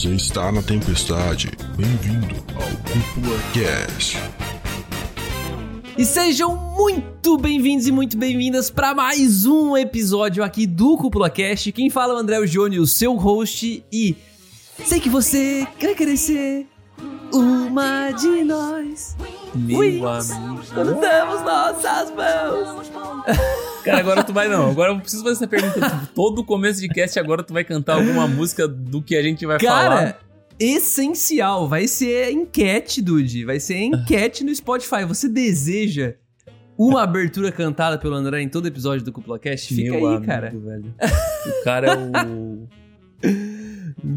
Você está na tempestade. Bem-vindo ao Cúpula Cast. E sejam muito bem-vindos e muito bem-vindas para mais um episódio aqui do Cúpula Cast. Quem fala é o André Júnior, seu host, e sei que você quer ser uma de nós. Meu Wings, amigo. Quando damos nossas mãos. Cara, agora tu vai não. Agora eu preciso fazer essa pergunta. Tu- Todo começo de cast agora tu vai cantar alguma música do que a gente vai Cara, falar. essencial. Vai ser enquete, Dude. Vai ser enquete no Spotify. Você deseja uma abertura cantada pelo André em todo episódio do Cúpula Cast? Fica Meu aí, amigo, cara. velho. O cara é o.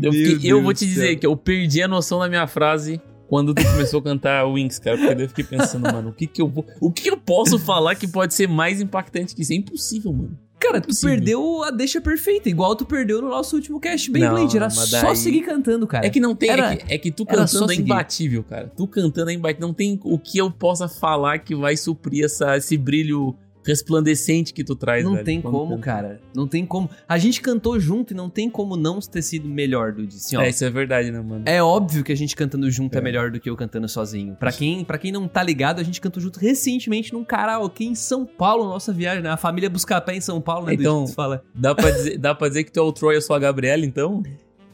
Eu, fiquei- eu vou te dizer que eu perdi a noção da minha frase quando tu começou a cantar Wings, cara. Porque daí eu fiquei pensando, mano, o que que eu vou. O que eu posso falar que pode ser mais impactante que isso? É impossível, mano. Cara, tu Impossível. perdeu a deixa perfeita, igual tu perdeu no nosso último cast Beyblade. Era mas só daí- seguir cantando, cara. É que não tem. é Era- que- é, que, tu cantando é imbatível, cara. Tu cantando é imbatível. Não tem o que eu possa falar que vai suprir essa, esse brilho resplandecente que tu traz, Não velho, tem como, canta. cara. Não tem como. A gente cantou junto e não tem como não ter sido melhor, Dude. Assim, ó, É, isso é verdade, né, mano? É óbvio que a gente cantando junto é, É. melhor do que eu cantando sozinho. Pra quem, pra quem não tá ligado, a gente cantou junto recentemente num karaokê em São Paulo, nossa viagem, né? A família Buscapé em São Paulo, né? Então- Dude, fala. Dá, pra dizer, dá pra dizer que tu é o Troy e eu sou a Gabriela, então?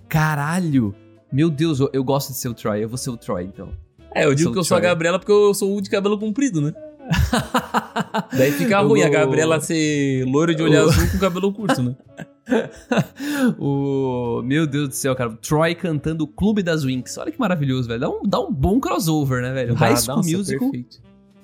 Caralho! Meu Deus, eu, eu gosto de ser o Troy. Eu vou ser o Troy, então. É, eu digo Sou que eu sou a Troy. Gabriela porque eu sou o de cabelo comprido, né? Daí fica ruim a Gabriela ser loira de olho azul com cabelo curto, né? o... Meu Deus do céu, cara. O Troy cantando o Clube das Winx. Olha que maravilhoso, velho. Dá um, dá um bom crossover, né, velho? High Dá- School nossa, Musical perfeito.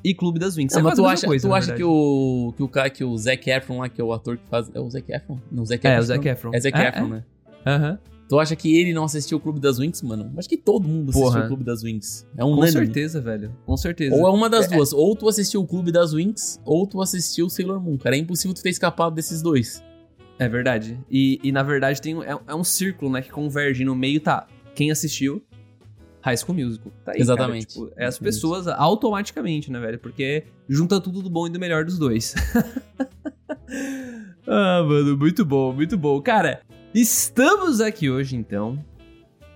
e Clube das Winx. Não, É mas tu acha, coisa, tu acha que o, que o cara, que o Zac Efron lá, que é o ator que faz. É o Zac Efron? Não, Zac É, Efron. o Zac. Efron. É Zac É, Efron, é. né? Aham. Tu acha que ele não assistiu o Clube das Winx, mano? Acho que todo mundo assistiu Porra. o Clube das Winx. É um Com certeza, velho. Com certeza. Ou é uma das duas. Ou tu assistiu o Clube das Winx, ou tu assistiu Sailor Moon. Cara, é impossível tu ter escapado desses dois. É verdade. E, e na verdade tem um- é, é um círculo, né, que converge no meio, tá? Quem assistiu High School Musical. Tá aí, Exatamente. cara, tipo, é as pessoas automaticamente, né, velho? Porque junta tudo do bom e do melhor dos dois. ah, mano, muito bom, muito bom. Cara, estamos aqui hoje, então,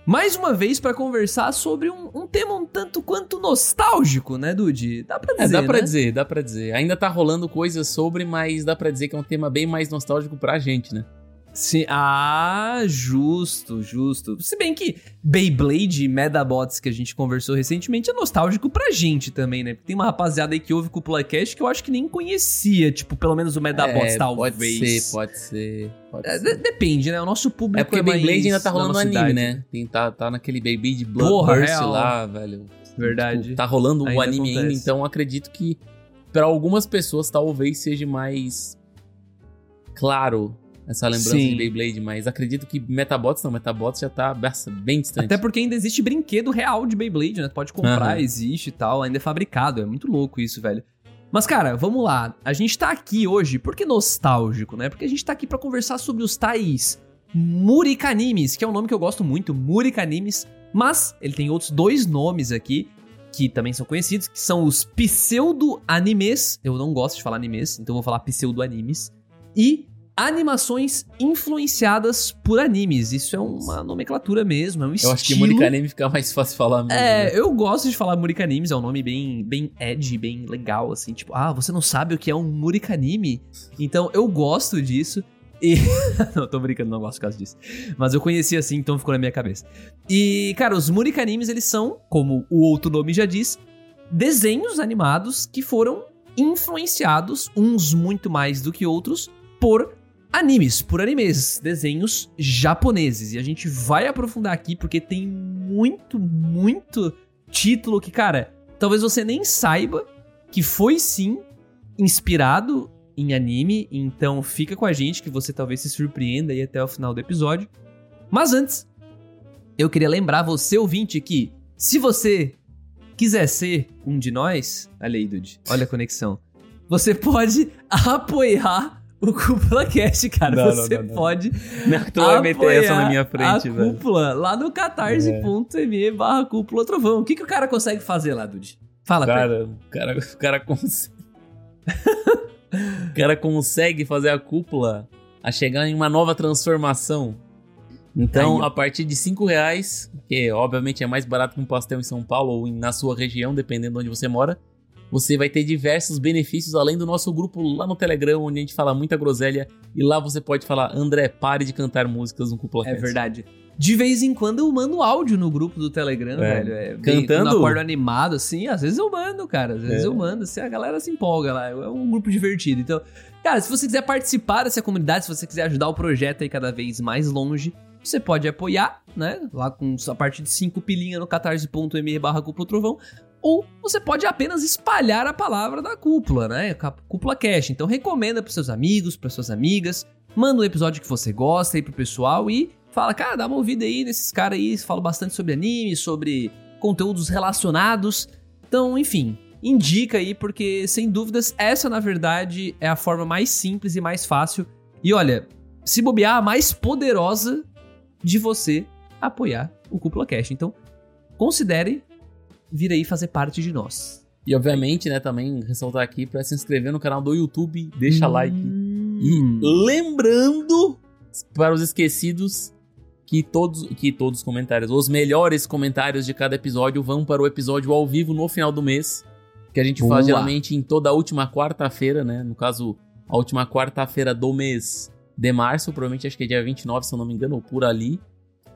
mais uma vez pra conversar sobre um, um tema um tanto quanto nostálgico, né, Dude? Dá pra É, dizer, dá pra né? dizer, dá pra dizer. Ainda tá rolando coisas sobre, mas dá pra dizer que é um tema bem mais nostálgico pra gente, né? Sim, ah, justo, justo. Se bem que Beyblade e Medabots que a gente conversou recentemente é nostálgico pra gente também, né? Porque tem uma rapaziada aí que ouve Cúpula Cast que eu acho que nem conhecia, tipo, pelo menos o Medabots é, talvez. Pode ser, pode ser. Pode É, ser. depende, né? O nosso público É porque é Beyblade ainda tá rolando no anime, idade. né? Tem, tá, tá naquele Beyblade Bloodburst lá, velho. Verdade. Tipo, tá rolando o Ainda anime ainda, acontece. então acredito que pra algumas pessoas talvez seja mais claro essa lembrança Sim. de Beyblade, mas acredito que Metabots não, Metabots já tá bem- distante. Até porque ainda existe brinquedo real de Beyblade, né? Tu pode comprar, Aham. existe e tal, ainda é fabricado. É muito louco isso, velho. Mas, cara, vamos lá. A gente tá aqui hoje, por que nostálgico, né? Porque a gente tá aqui pra conversar sobre os tais Murikanimes, que é um nome que eu gosto muito, Murikanimes. Mas ele tem outros dois nomes aqui, que também são conhecidos, que são os pseudo-animes. Eu não gosto de falar animes, então eu vou falar pseudo-animes. E animações influenciadas por animes. Isso é uma nomenclatura mesmo, é um Eu estilo. acho que Murikaneme fica mais fácil falar mesmo. né? É, eu gosto de falar Murikanimes, é um nome bem, bem edgy, bem legal, assim, tipo, ah, você não sabe o que é um Murikanime? Então, eu gosto disso. E. não, tô brincando, não gosto por causa disso. Mas eu conheci assim, então ficou na minha cabeça. E, cara, os Murikanimes, eles são, como o outro nome já diz, desenhos animados que foram influenciados, uns muito mais do que outros, por animes, por animes, desenhos japoneses. E a gente vai aprofundar aqui porque tem muito, muito título que, cara, talvez você nem saiba que foi sim inspirado em anime. Então fica com a gente que você talvez se surpreenda aí até o final do episódio. Mas antes, eu queria lembrar você, ouvinte, que se você quiser ser um de nós, olha aí, Dude, olha a conexão. Você pode apoiar o Cúpula Cast, cara. Não, você não, não. pode Não, tu vai meter essa na minha frente, a velho. Cúpula lá no catarse.me barra cúpula trovão. O que, que o cara consegue fazer lá, Dude? Fala. Cara, o cara, o cara consegue. o cara consegue fazer a cúpula a chegar em uma nova transformação. Então, Aí, a partir de 5 reais, que obviamente é mais barato que um pastel em São Paulo ou na sua região, dependendo de onde você mora, você vai ter diversos benefícios, além do nosso grupo lá no Telegram, onde a gente fala muita groselha. E lá você pode falar, André, pare de cantar músicas no Cúpula É Cast." verdade. De vez em quando eu mando áudio no grupo do Telegram, É. velho. É, Cantando? Quando eu acordo animado, assim, às vezes eu mando, cara. Às vezes É. eu mando, assim, a galera se empolga lá. É um grupo divertido. Então, cara, se você quiser participar dessa comunidade, se você quiser ajudar o projeto aí cada vez mais longe, você pode apoiar, né? Lá com a partir de 5 pilinha no catarse.me barra cúpula trovão. Ou você pode apenas espalhar a palavra da cúpula, né? Cúpula Cash. Então recomenda pros seus amigos, pras suas amigas. Manda um episódio que você gosta aí pro pessoal e fala, cara, dá uma ouvida aí nesses caras aí. Falam bastante sobre anime, sobre conteúdos relacionados. Então, enfim, indica aí, porque sem dúvidas, essa na verdade é a forma mais simples e mais fácil. E olha, se bobear, a mais poderosa de você apoiar o Cúpula Cash. Então, considere vir aí fazer parte de nós. E obviamente, né, também ressaltar aqui para se inscrever no canal do YouTube, deixa like. E Hum. lembrando para os esquecidos que todos, que todos os comentários, os melhores comentários de cada episódio vão para o episódio ao vivo no final do mês, que a gente faz geralmente em toda a última quarta-feira, né? No caso, a última quarta-feira do mês de março, provavelmente acho que é dia 29, se eu não me engano, ou por ali.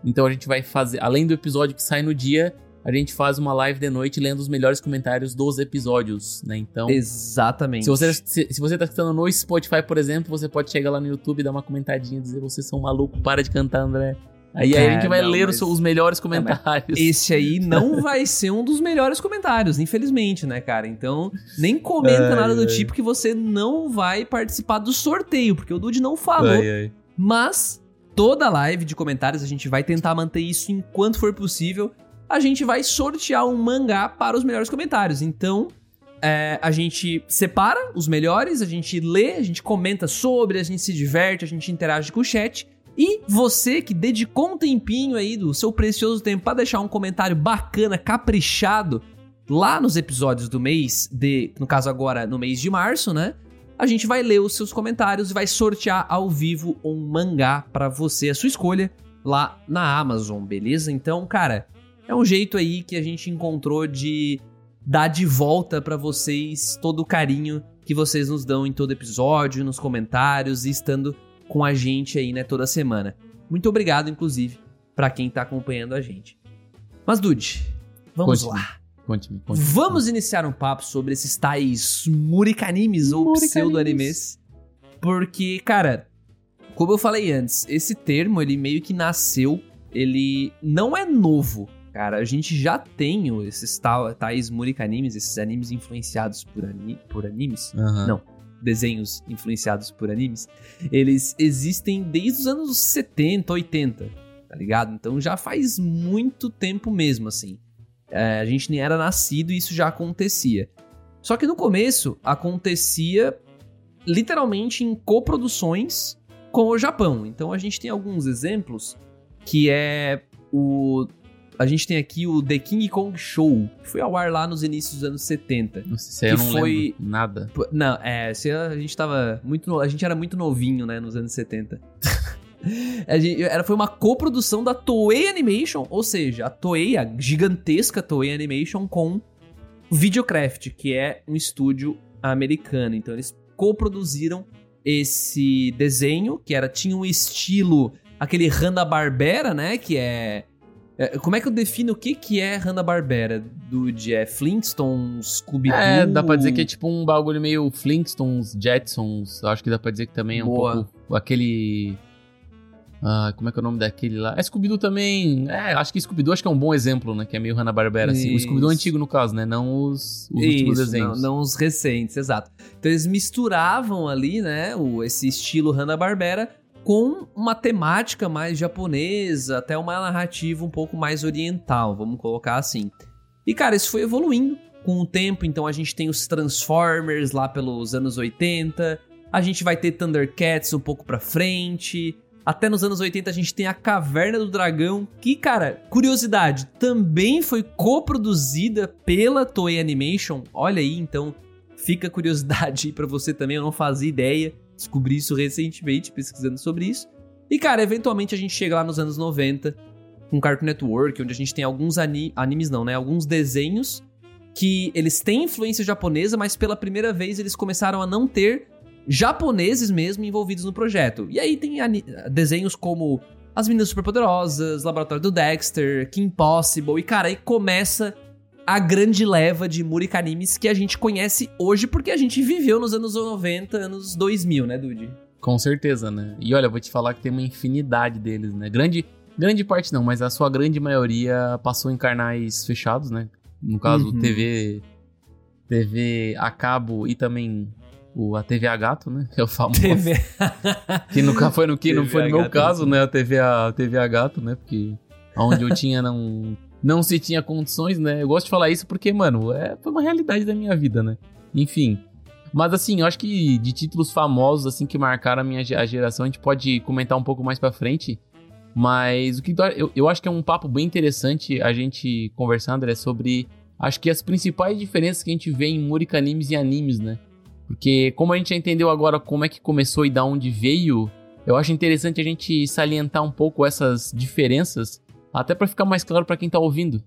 Então a gente vai fazer, além do episódio que sai no dia, a gente faz uma live de noite lendo os melhores comentários dos episódios, né? Então, Exatamente. se você, se, se você tá escutando no Spotify, por exemplo, você pode chegar lá no YouTube, dar uma comentadinha, dizer vocês são malucos, para de cantar, André. Aí, aí a É, gente vai não, ler mas- os, os melhores mas comentários. Esse aí não vai ser um dos melhores comentários, infelizmente, né, cara? Então, nem comenta Ai, nada do ai. tipo que você não vai participar do sorteio, porque o Dude não falou. Ai, ai. Mas toda live de comentários a gente vai tentar manter isso enquanto for possível. A gente vai sortear um mangá para os melhores comentários. Então, é, a gente separa os melhores, a gente lê, a gente comenta sobre, a gente se diverte, a gente interage com o chat. E você que dedicou um tempinho aí do seu precioso tempo para deixar um comentário bacana, caprichado, lá nos episódios do mês de, no caso agora no mês de março, né? A gente vai ler os seus comentários e vai sortear ao vivo um mangá pra você, a sua escolha, lá na Amazon, beleza? Então, cara, é um jeito aí que a gente encontrou de dar de volta pra vocês todo o carinho que vocês nos dão em todo episódio, nos comentários e estando com a gente aí, né, toda semana. Muito obrigado, inclusive, pra quem tá acompanhando a gente. Mas, Dude, vamos Conte-me. lá. Conte-me, conte-me. Vamos iniciar um papo sobre esses tais murikanimes ou pseudo-animes. Porque, cara, como eu falei antes, esse termo, ele meio que nasceu, ele não é novo, cara. A gente já tem o- esses tais murikanimes, esses animes influenciados por, ani- por animes, Aham. Não. desenhos influenciados por animes, eles existem desde os anos 70, 80, tá ligado? Então já faz muito tempo mesmo, assim. É, a gente nem era nascido e isso já acontecia. Só que no começo acontecia literalmente em coproduções com o Japão. Então a gente tem alguns exemplos que é o a gente tem aqui o The King Kong Show, que foi ao ar lá nos inícios dos anos 70. Nossa, isso aí eu que não foi- nada. Não, é, a gente tava muito. A gente era muito novinho, né, nos anos 70. Gente- era, foi uma coprodução da Toei Animation, ou seja, a Toei, a gigantesca Toei Animation, com Videocraft, que é um estúdio americano. Então eles coproduziram esse desenho, que era tinha um estilo, aquele Hanna-Barbera, né, que é... é, Como é que eu defino o que, que é Hanna-Barbera? Do de é Flintstones, Scooby-Doo... É, dá pra dizer que é tipo um bagulho meio Flintstones, Jetsons. Acho que dá pra dizer que também é um Boa. pouco aquele. Ah, como é que é o nome daquele lá? É Scooby-Doo também. É, acho que Scooby-Doo acho que é um bom exemplo, né? Que é meio Hanna-Barbera, assim. O. Scooby-Doo antigo, no caso, né? Não os, os últimos Isso, desenhos. Não, não os recentes, exato. Então eles misturavam ali, né, o, esse estilo Hanna-Barbera com uma temática mais japonesa, até uma narrativa um pouco mais oriental, vamos colocar assim. E cara, isso foi evoluindo com o tempo, então a gente tem os Transformers lá pelos anos 80, a gente vai ter Thundercats um pouco pra frente, até nos anos 80 a gente tem a Caverna do Dragão, que, cara, curiosidade, também foi coproduzida pela Toei Animation. Olha aí, então fica curiosidade aí pra você também, eu não fazia ideia. Descobri isso recentemente pesquisando sobre isso. E, cara, eventualmente a gente chega lá nos anos 90 com Cartoon Network, onde a gente tem alguns ani animes, não, né? Alguns desenhos que eles têm influência japonesa, mas pela primeira vez eles começaram a não ter japoneses mesmo envolvidos no projeto. E aí tem desenhos como As Meninas Superpoderosas, Laboratório do Dexter, Kim Possible, e cara, aí começa a grande leva de Murica animes que a gente conhece hoje porque a gente viveu nos anos 90, anos 2000, né, Dude? Com certeza, né? E olha, vou te falar que tem uma infinidade deles, né? Grande, grande parte não, mas a sua grande maioria passou em canais fechados, né? No caso, uhum. TV, TV a cabo e também o, a TV a gato, né? Que é o famoso. TV... que nunca foi no que não foi no meu caso, né? A TV a, TV a gato, né? Porque onde eu tinha não não se tinha condições, né? Eu gosto de falar isso porque, mano, é foi uma realidade da minha vida, né? Enfim, mas assim, eu acho que de títulos famosos, assim, que marcaram a minha a geração, a gente pode comentar um pouco mais pra frente. Mas o que eu, eu acho que é um papo bem interessante a gente conversar, André, sobre acho que as principais diferenças que a gente vê em Murica animes e animes, né? Porque como a gente já entendeu agora como é que começou e da onde veio, eu acho interessante a gente salientar um pouco essas diferenças, até para ficar mais claro para quem tá ouvindo.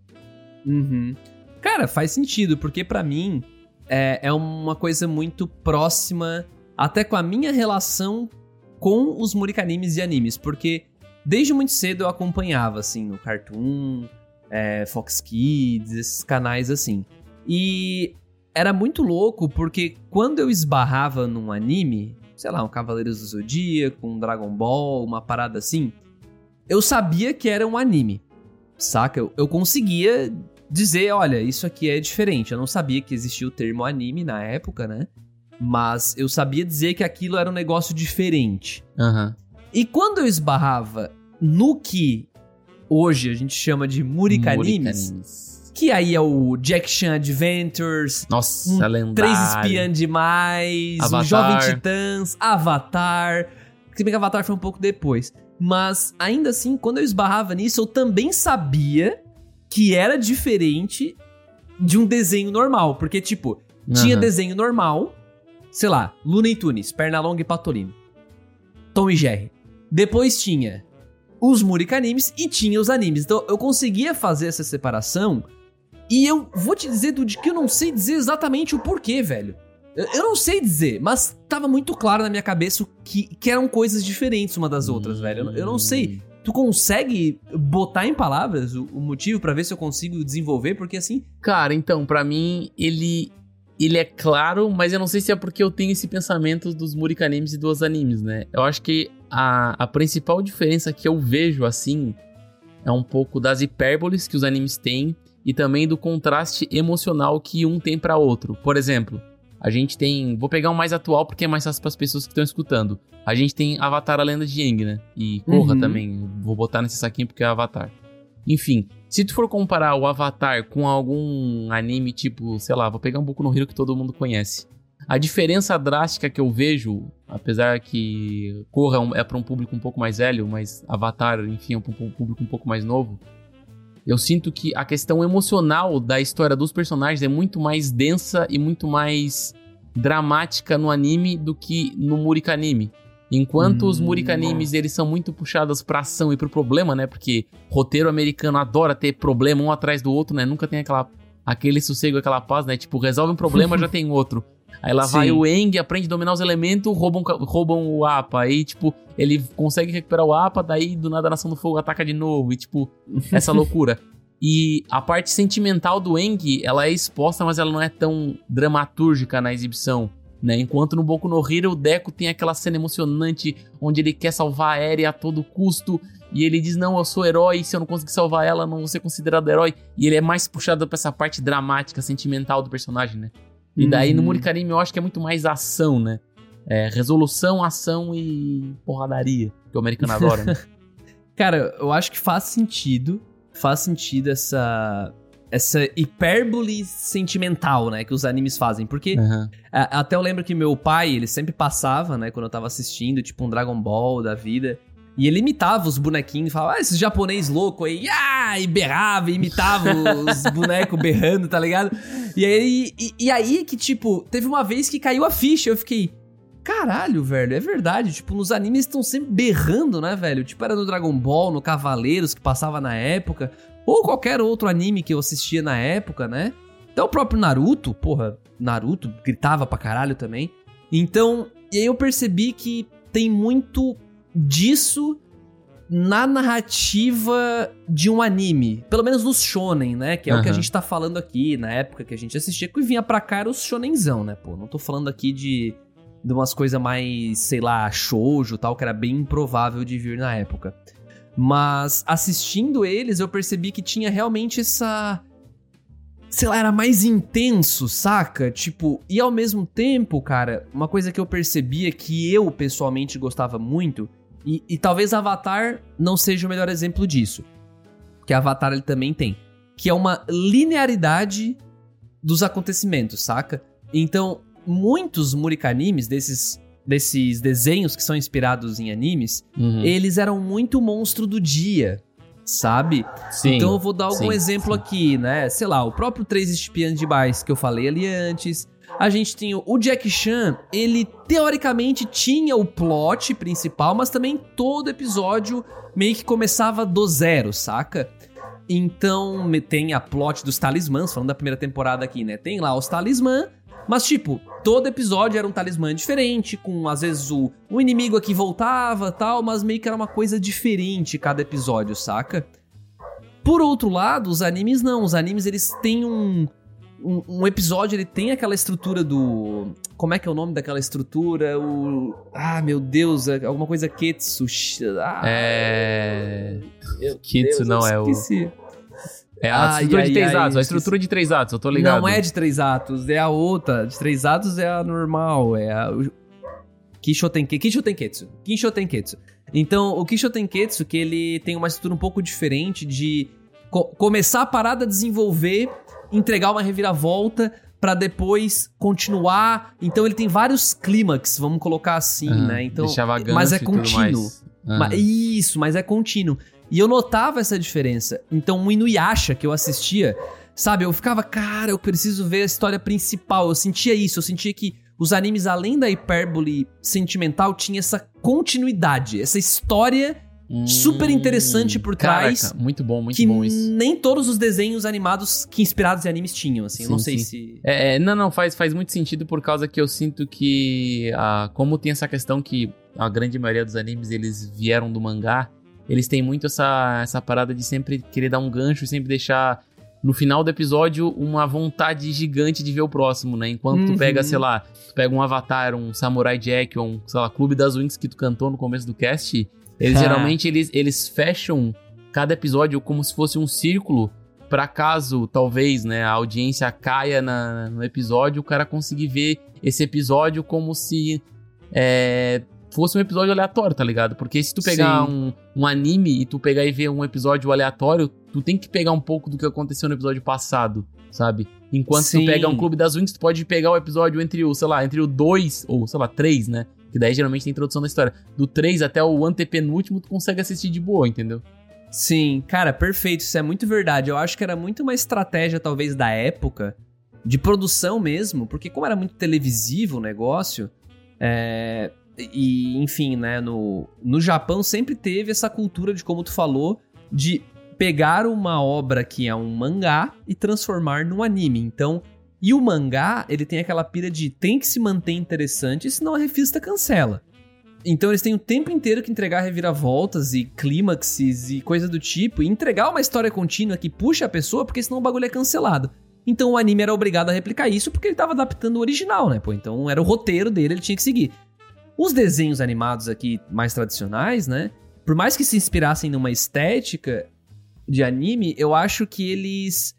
Uhum. Cara, faz sentido, porque para mim, é, é uma coisa muito próxima até com a minha relação com os Murikanimes e animes, porque desde muito cedo eu acompanhava, assim, no Cartoon, é, Fox Kids, esses canais assim. E era muito louco porque quando eu esbarrava num anime, sei lá, um Cavaleiros do Zodíaco, um Dragon Ball, uma parada assim, eu sabia que era um anime, saca? Eu, eu conseguia dizer, olha, isso aqui é diferente. Eu não sabia que existia o termo anime na época, né? Mas eu sabia dizer que aquilo era um negócio diferente. Uhum. E quando eu esbarrava no que hoje a gente chama de Murikanimes, que aí é o Jack Chan Adventures, Nossa, um lendário. Três Espiãs Demais, Avatar. o Jovem Titãs, Avatar. Se bem que Avatar foi um pouco depois. Mas ainda assim, quando eu esbarrava nisso, eu também sabia que era diferente de um desenho normal. Porque, tipo, uhum. tinha desenho normal, sei lá, Looney Tunes, Pernalonga e Patolino. Tom e Jerry. Depois tinha os Murikanimes e tinha os animes. Então eu conseguia fazer essa separação. E eu vou te dizer, Dude, que eu não sei dizer exatamente o porquê, velho. Eu não sei dizer, mas tava muito claro na minha cabeça que, que eram coisas diferentes uma das outras, velho. Eu, eu não sei. Tu consegue botar em palavras o, o motivo para ver se eu consigo desenvolver? Porque assim. Cara, então, para mim, ele. Ele é claro, mas eu não sei se é porque eu tenho esse pensamento dos Murikanimes e dos animes, né? Eu acho que a, a principal diferença que eu vejo, assim, é um pouco das hipérboles que os animes têm e também do contraste emocional que um tem para outro. Por exemplo, a gente tem. Vou pegar um mais atual porque é mais fácil para as pessoas que estão escutando. A gente tem Avatar a Lenda de Aang, né? E Korra uhum. também. Vou botar nesse saquinho porque é Avatar. Enfim, se tu for comparar o Avatar com algum anime tipo, sei lá, vou pegar um pouco no Hero que todo mundo conhece. A diferença drástica que eu vejo, apesar que Korra é, é para um público um pouco mais velho, mas Avatar, enfim, é para um público um pouco mais novo. Eu sinto que a questão emocional da história dos personagens é muito mais densa e muito mais dramática no anime do que no Murika anime. Enquanto hum, os Murika animes eles são muito puxados pra ação e pro problema, né? Porque roteiro americano adora ter problema um atrás do outro, né? Nunca tem aquela aquele sossego, aquela paz, né? Tipo, resolve um problema, já tem outro. Aí lá Sim. vai o Eng, aprende a dominar os elementos, roubam, roubam o APA. Aí, tipo, ele consegue recuperar o APA, daí do nada a Nação do Fogo ataca de novo. E, tipo, essa loucura. E a parte sentimental do Eng, ela é exposta, mas ela não é tão dramatúrgica na exibição. Né? Enquanto no Boku no Hero, o Deco tem aquela cena emocionante onde ele quer salvar a Eri a todo custo. E ele diz: Não, eu sou herói. Se eu não conseguir salvar ela, não vou ser considerado herói. E ele é mais puxado pra essa parte dramática, sentimental do personagem, né? E daí no uhum. Murikarime eu acho que é muito mais ação, né? É, resolução, ação e porradaria, que o americano adora, né? Cara, eu acho que faz sentido. Faz sentido essa essa hipérbole sentimental, né, que os animes fazem. Porque uhum. a, até eu lembro que meu pai, ele sempre passava, né, quando eu tava assistindo, tipo um Dragon Ball da vida. E ele imitava os bonequinhos, falava, ah, esses japonês louco aí, ah, e berrava, e imitava os bonecos berrando, tá ligado? E aí, e, e aí que, tipo, teve uma vez que caiu a ficha, eu fiquei, caralho, velho, é verdade. Tipo, nos animes estão sempre berrando, né, velho? Tipo, era no Dragon Ball, no Cavaleiros, que passava na época. Ou qualquer outro anime que eu assistia na época, né? Até o próprio Naruto, porra, Naruto gritava pra caralho também. Então, e aí eu percebi que tem muito disso na narrativa de um anime. Pelo menos nos shonen, né? Que é uhum. o que a gente tá falando aqui, na época que a gente assistia, que vinha pra cá era os shonenzão, né? Pô, não tô falando aqui de, de umas coisas mais, sei lá, shoujo tal, que era bem improvável de vir na época. Mas assistindo eles, eu percebi que tinha realmente essa. Sei lá, era mais intenso, saca? Tipo, e ao mesmo tempo, cara, uma coisa que eu percebia que eu pessoalmente gostava muito e, e talvez Avatar não seja o melhor exemplo disso. Que Avatar ele também tem. Que é uma linearidade dos acontecimentos, saca? Então, muitos Murikanimes, desses, desses desenhos que são inspirados em animes, uhum. eles eram muito monstro do dia, sabe? Sim, então eu vou dar algum sim, exemplo sim. aqui, né? Sei lá, o próprio Três Espiãs de Baixo que eu falei ali antes a gente tinha o Jack Chan, ele teoricamente tinha o plot principal, mas também todo episódio meio que começava do zero, saca? Então tem a plot dos talismãs, falando da primeira temporada aqui, né? Tem lá os talismãs, mas tipo, todo episódio era um talismã diferente, com às vezes o, o inimigo aqui voltava tal, mas meio que era uma coisa diferente cada episódio, saca? Por outro lado, os animes não. Os animes eles têm um, um, um, episódio ele tem aquela estrutura do. Como é que é o nome daquela estrutura? O. Ah, meu Deus, é alguma coisa Ketsu. Ah, é. Ketsu não é o. É a ai, estrutura ai, de três ai, atos, a estrutura de três atos, eu tô ligado. Não é de três atos, é a outra. De três atos é a normal, é a. Kishotenketsu. Kishotenketsu. Kishotenketsu. Então, o Kishotenketsu, que ele tem uma estrutura um pouco diferente de co começar a parada a desenvolver entregar uma reviravolta para depois continuar. Então ele tem vários clímax, vamos colocar assim, uhum, né? Então, mas é contínuo. Uhum. Isso, mas é contínuo. E eu notava essa diferença. Então o Inuyasha que eu assistia, sabe, eu ficava, cara, eu preciso ver a história principal. Eu sentia isso, eu sentia que os animes além da hipérbole sentimental tinha essa continuidade, essa história super interessante por trás. Caraca, muito bom, muito bom isso. Nem todos os desenhos animados que inspirados em animes tinham, assim. Sim, eu não sei sim. se. É, é, não, não, faz, faz muito sentido por causa que eu sinto que. Ah, como tem essa questão que a grande maioria dos animes eles vieram do mangá, eles têm muito essa, essa parada de sempre querer dar um gancho e sempre deixar no final do episódio uma vontade gigante de ver o próximo, né? Enquanto uhum. tu pega, sei lá, tu pega um Avatar, um Samurai Jack ou um, sei lá, Clube das Wings que tu cantou no começo do cast, eles geralmente eles, eles fecham cada episódio como se fosse um círculo para caso talvez, né, a audiência caia na, no episódio, o cara conseguir ver esse episódio como se é, fosse um episódio aleatório, tá ligado? Porque se tu pegar um, um, anime e tu pegar e ver um episódio aleatório, tu tem que pegar um pouco do que aconteceu no episódio passado, sabe? Enquanto Sim. tu pega um Clube das Wings, tu pode pegar o episódio entre o, sei lá, entre o 2 ou, sei lá, 3, né? Que daí geralmente tem introdução da história. Do 3 até o antepenúltimo, tu consegue assistir de boa, entendeu? Sim, cara, perfeito. Isso é muito verdade. Eu acho que era muito uma estratégia, talvez, da época, de produção mesmo, porque como era muito televisivo o negócio, é... e enfim, né, no, no Japão sempre teve essa cultura de, como tu falou, de pegar uma obra que é um mangá e transformar num anime. Então, e o mangá, ele tem aquela pira de tem que se manter interessante, senão a revista cancela. Então eles têm o tempo inteiro que entregar reviravoltas e clímaxes e coisa do tipo, e entregar uma história contínua que puxa a pessoa, porque senão o bagulho é cancelado. Então o anime era obrigado a replicar isso porque ele estava adaptando o original, né? Pô, então era o roteiro dele, ele tinha que seguir. Os desenhos animados aqui mais tradicionais, né? Por mais que se inspirassem numa estética de anime, eu acho que eles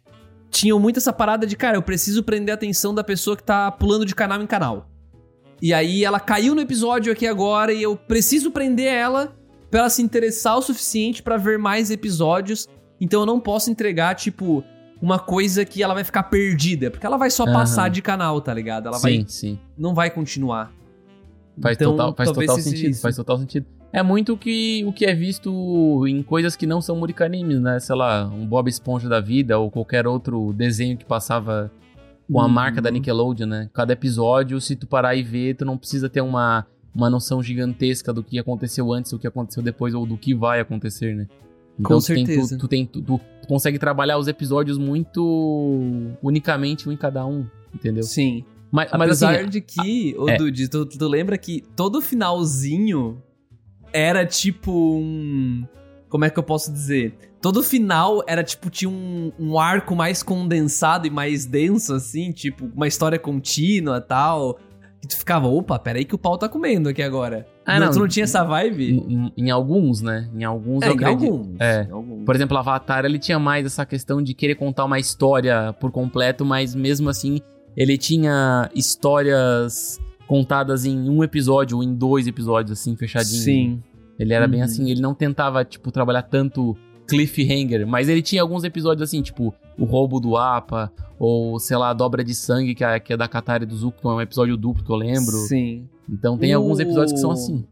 tinham muito essa parada de, cara, eu preciso prender a atenção da pessoa que tá pulando de canal em canal. E aí ela caiu no episódio aqui agora e eu preciso prender ela pra ela se interessar o suficiente para ver mais episódios. Então eu não posso entregar, tipo, uma coisa que ela vai ficar perdida. Porque ela vai só uhum. passar de canal, tá ligado? Ela sim, vai. Sim. Não vai continuar. Faz então, total, faz total sentido. Isso. Faz total sentido. É muito o que, o que é visto em coisas que não são muricanimes, né? Sei lá, um Bob Esponja da vida ou qualquer outro desenho que passava com a Uhum. marca da Nickelodeon, né? Cada episódio, se tu parar e ver, tu não precisa ter uma, uma noção gigantesca do que aconteceu antes, do que aconteceu depois, ou do que vai acontecer, né? Então Com tu tem- tu- certeza. tu, tem, tu, tu consegue trabalhar os episódios muito unicamente, um em cada um, entendeu? Sim. Mas, mas Apesar assim, de que, ô é. Dude, tu, tu lembra que todo finalzinho era tipo um. Como é que eu posso dizer? Todo final era tipo, tinha um, um arco mais condensado e mais denso, assim, tipo, uma história contínua e tal. E tu ficava, opa, peraí que o pau tá comendo aqui agora. Ah, não, não. tu não tinha essa vibe? em, em- em alguns, né? Em alguns É, eu em acredito. alguns. É. em alguns. Por exemplo, Avatar, ele tinha mais essa questão de querer contar uma história por completo, mas mesmo assim, ele tinha histórias contadas em um episódio ou em dois episódios, assim, fechadinho. Sim. Ele era bem Uhum. assim, ele não tentava, tipo, trabalhar tanto cliffhanger, mas ele tinha alguns episódios assim, tipo, o roubo do Apa, ou, sei lá, a dobra de sangue, que é, que é da Katara e do Zuko, é um episódio duplo que eu lembro. Sim. Então tem alguns episódios que são assim.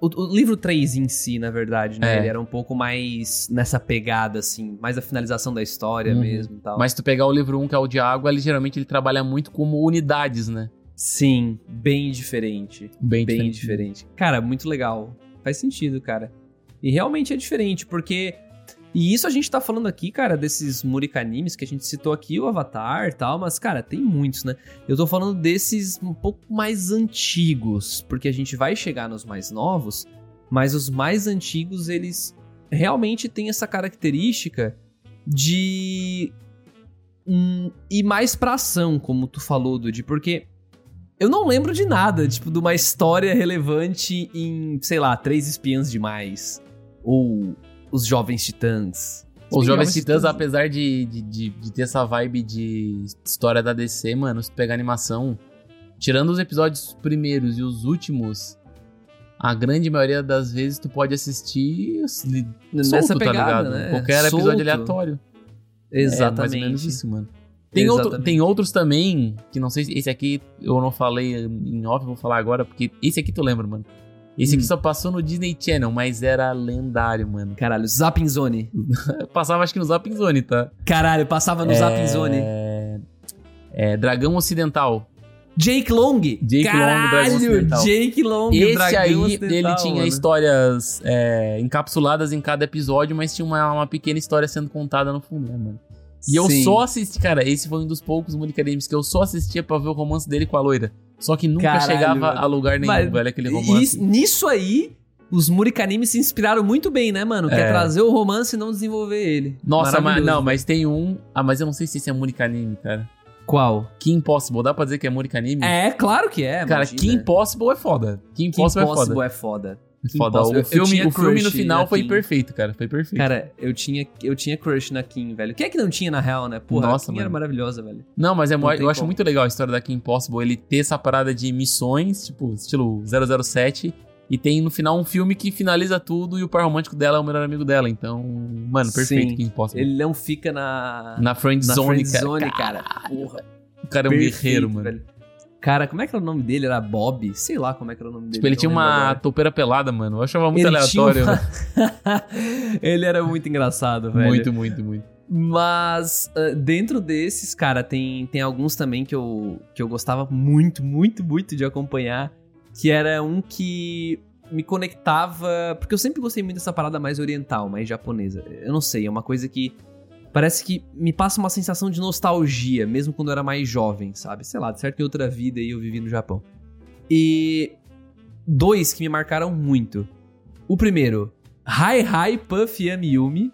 O, o livro 3 em si, na verdade, né? É. Ele era um pouco mais nessa pegada, assim, mais a finalização da história Uhum. mesmo e tal. Mas se tu pegar o livro 1, que é o de água, ele geralmente ele trabalha muito como unidades, né? Sim, bem diferente. Bem, Bem diferente. diferente. Cara, muito legal. Faz sentido, cara. E realmente é diferente, porque. E isso a gente tá falando aqui, cara, desses Murika animes que a gente citou aqui, o Avatar e tal, mas, cara, tem muitos, né? Eu tô falando desses um pouco mais antigos, porque a gente vai chegar nos mais novos, mas os mais antigos, eles realmente têm essa característica de hum, ir mais pra ação, como tu falou, Dude, porque eu não lembro de nada, tipo, de uma história relevante em, sei lá, Três Espiãs Demais. Ou Os Jovens Titãs. Os Sim, Jovens Titãs, apesar de, de, de, de ter essa vibe de história da DC, mano, se tu pegar a animação, tirando os episódios primeiros e os últimos, a grande maioria das vezes tu pode assistir li- Nessa solto, tá pegada, ligado? né? Qualquer episódio Solto. aleatório. Exatamente. É mais ou menos isso, mano. Tem, outro, tem outros também, que não sei se esse aqui eu não falei em off, vou falar agora, porque esse aqui tu lembra, mano. Esse aqui Hum. só passou no Disney Channel, mas era lendário, mano. Caralho, Zapping Zone. Passava acho que no Zapping Zone, tá? Caralho, passava no Zapping Zone. É... é Dragão Ocidental. Jake Long. Jake Long, Dragão Caralho, Ocidental. Jake Long, Esse Dragão aí, Ocidental, ele tinha mano. histórias é, encapsuladas em cada episódio, mas tinha uma, uma pequena história sendo contada no fundo, né, mano? E eu Sim. só assisti, cara, esse foi um dos poucos Monica Games que eu só assistia pra ver o romance dele com a loira. Só que nunca Caralho, chegava mano. a lugar nenhum, Mas velho, aquele romance. isso- nisso aí, os Murikanimes se inspiraram muito bem, né, mano? Que é É. trazer o romance e não desenvolver ele. Nossa, mas, não, mas tem um... Ah, mas eu não sei se esse é Monica Anime, cara. Qual? Kim Possible, dá pra dizer que é Monica Anime? É, claro que é, Cara, imagina. Kim Possible é foda. Kim Kim Possible, Possible é é foda. Foda. Kim Foda. O filme, o filme no final na foi Kim. perfeito, cara. Foi perfeito. Cara, eu tinha, eu tinha crush na Kim, velho. Quem é que não tinha, na real, né? Porra, Nossa, a Kim era mano. maravilhosa, velho. Não, mas é Não eu acho como. muito legal a história da Kim Possible, ele ter essa parada de missões, tipo, estilo 007, e tem no final um filme que finaliza tudo e o par romântico dela é o melhor amigo dela. Então, mano, perfeito Sim. Kim Possible. Ele não fica na... Na friend na zone, friend cara. zone, cara. Porra. O cara é um guerreiro, mano. velho. Cara, como é que era o nome dele? Era Bob? Sei lá como é que era o nome dele. Tipo, ele tinha uma agora. toupeira pelada, mano. Eu achava muito Ele aleatório. uma- ele era muito engraçado, velho. Muito, muito, muito. Mas ah, dentro desses, cara, tem, tem alguns também que eu, que eu gostava muito, muito, muito de acompanhar. Que era um que me conectava. Porque eu sempre gostei muito dessa parada mais oriental, mais japonesa. Eu não sei, é uma coisa que. Parece que me passa uma sensação de nostalgia, mesmo quando eu era mais jovem, sabe? Sei lá, de certo em outra vida aí eu vivi no Japão. E. Dois que me marcaram muito. O primeiro, Hi Hi Puff Yami Yumi.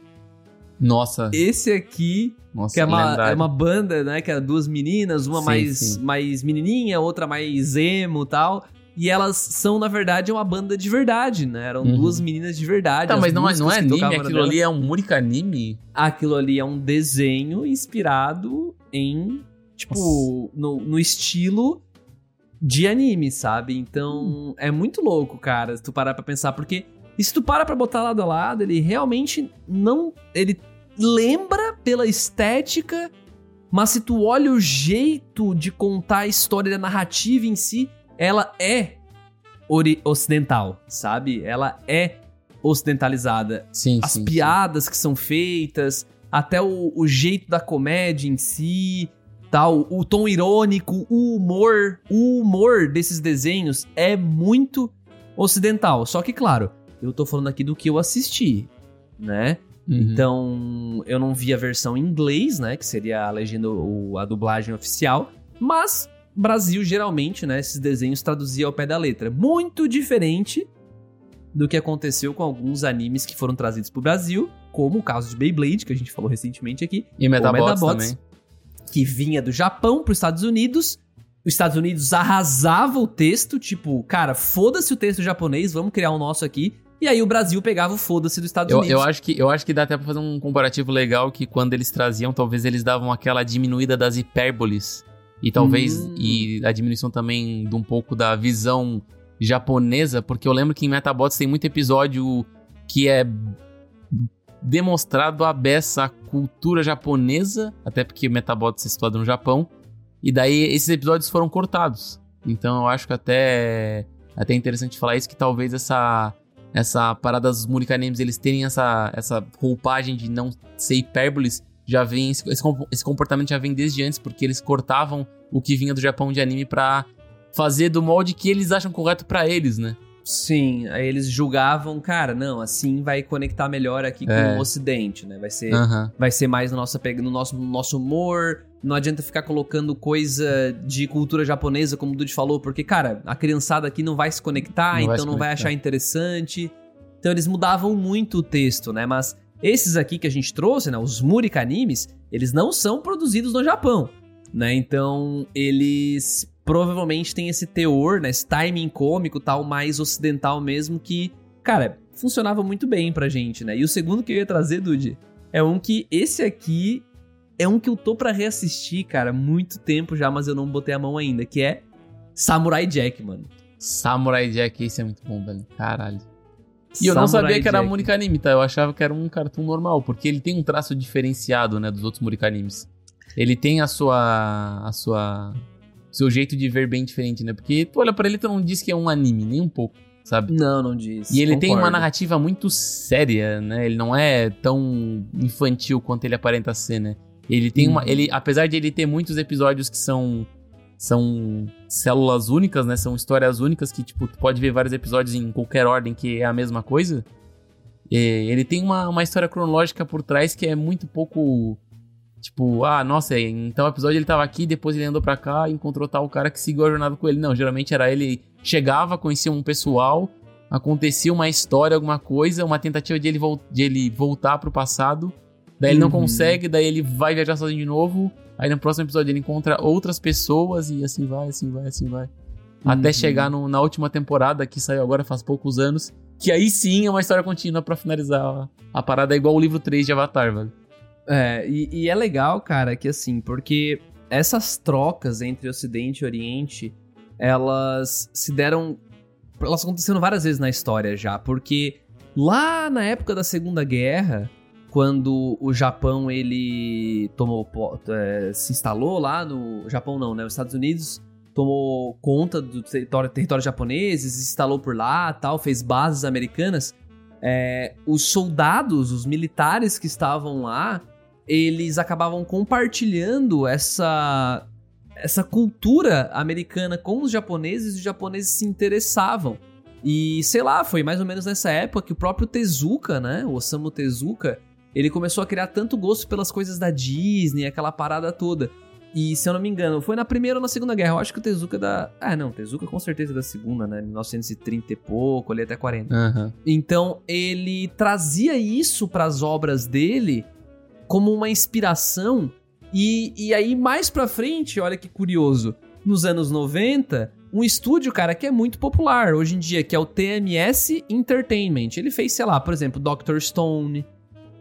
Nossa, Esse aqui, nossa, que é uma, é uma banda, né? Que era duas meninas, uma Sim, mais, sim. mais menininha, outra mais emo e tal. E elas são, na verdade, uma banda de verdade, né? Eram Uhum. duas meninas de verdade. Tá, as mas não é, não é anime, aquilo nela- ali é um Murika anime? Aquilo ali é um desenho inspirado em, tipo, no, no estilo de anime, sabe? Então, Hum. é muito louco, cara, se tu parar pra pensar, porque se tu para pra botar lado a lado, ele realmente não... Ele lembra pela estética, mas se tu olha o jeito de contar a história da narrativa em si, ela é ocidental, sabe? Ela é ocidentalizada Sim, as sim. piadas que são feitas, até o, o jeito da comédia em si. tal, o tom irônico, o humor, o humor desses desenhos é muito ocidental. Só que, claro, eu tô falando aqui do que eu assisti, né? Uhum. Então, eu não vi a versão em inglês, né? Que seria a legenda, o- a dublagem oficial. Mas, Brasil, geralmente, né? Esses desenhos traduzia ao pé da letra. Muito diferente do que aconteceu com alguns animes que foram trazidos pro Brasil, como o caso de Beyblade, que a gente falou recentemente aqui, E Metabots, Metabots. também. que vinha do Japão pros Estados Unidos. Os Estados Unidos arrasava o texto, tipo, cara, foda-se o texto japonês, vamos criar o nosso aqui. E aí o Brasil pegava o foda-se dos Estados Eu, Unidos. eu, acho que, eu acho que dá até pra fazer um comparativo legal que quando eles traziam, talvez eles davam aquela diminuída das hipérboles. E talvez. Hum. E a diminuição também de um pouco da visão japonesa, porque eu lembro que em Metabots tem muito episódio que é demonstrado a beça a cultura japonesa, até porque Metabots é situado no Japão. E daí esses episódios foram cortados. Então eu acho que até até é interessante falar isso que talvez essa essa parada dos Murikanemes, eles terem essa, essa roupagem de não ser hipérboles, já vem, esse, esse com- esse comportamento já vem desde antes, porque eles cortavam o que vinha do Japão de anime pra fazer do molde que eles acham correto pra eles, né? Sim, aí eles julgavam, cara, não, assim vai conectar melhor aqui com É. o Ocidente, né? Vai ser, Aham. vai ser mais no nosso, no, nosso, no nosso humor. Não adianta ficar colocando coisa de cultura japonesa, como o Dude falou, porque, cara, a criançada aqui não vai se conectar, Não vai então se não vai conectar. achar interessante. Então eles mudavam muito o texto, né? Mas esses aqui que a gente trouxe, né? Os Murika animes, eles não são produzidos no Japão, né? Então eles provavelmente têm esse teor, né? Esse timing cômico tal, mais ocidental mesmo, que, cara, funcionava muito bem pra gente, né? E o segundo que eu ia trazer, Dude, é um que esse aqui é um que eu tô pra reassistir, cara, muito tempo já, mas eu não botei a mão ainda, que é Samurai Jack, mano. Samurai Jack, esse é muito bom, velho. Caralho. E eu não sabia que era Jack. Murika Anime, tá? Eu achava que era um cartoon normal, porque ele tem um traço diferenciado, né, dos outros Murika Animes. Ele tem a sua. a sua. seu jeito de ver bem diferente, né? Porque tu olha pra ele e tu não diz que é um anime, nem um pouco, sabe? Não, não diz. E ele tem uma concordo. narrativa muito séria, né? Ele não é tão infantil quanto ele aparenta ser, né? Ele tem uma. Uhum. Ele, apesar de ele ter muitos episódios que são. São células únicas, né? São histórias únicas que, tipo, tu pode ver vários episódios em qualquer ordem que é a mesma coisa. E ele tem uma, uma história cronológica por trás que é muito pouco. Tipo, ah, nossa, em tal episódio ele tava aqui, depois ele andou pra cá e encontrou tal cara que seguiu a jornada com ele. Não, geralmente era ele chegava, conhecia um pessoal, acontecia uma história, alguma coisa, uma tentativa de ele, vol- de ele voltar pro passado. Daí ele não Uhum. consegue, daí ele vai viajar sozinho de novo. Aí no próximo episódio ele encontra outras pessoas e assim vai, assim vai, assim vai. Até Uhum. chegar no- na última temporada que saiu agora faz poucos anos. Que aí sim é uma história contínua pra finalizar a, a parada, é igual o livro 3 de Avatar, velho. É, e, e é legal, cara, que assim, porque essas trocas entre Ocidente e Oriente, elas se deram. Elas aconteceram várias vezes na história já, porque lá na época da Segunda Guerra, quando o Japão ele tomou é, se instalou lá no Japão não, né? Os Estados Unidos tomou conta do território, território japonês, se instalou por lá, tal, fez bases americanas. É, os soldados, os militares que estavam lá, eles acabavam compartilhando essa essa cultura americana com os japoneses e os japoneses se interessavam. E sei lá, foi mais ou menos nessa época que o próprio Tezuka, né, o Osamu Tezuka, ele começou a criar tanto gosto pelas coisas da Disney, aquela parada toda. E se eu não me engano, foi na primeira ou na segunda guerra. Eu acho que o Tezuka é da. Ah, não, Tezuka com certeza é da segunda, né? 1930 e pouco, ali até 40. Aham. Então ele trazia isso para as obras dele como uma inspiração. E, e aí, mais pra frente, olha que curioso, nos anos 90, um estúdio, cara, que é muito popular hoje em dia, que é o TMS Entertainment. Ele fez, sei lá, por exemplo, Doctor Stone.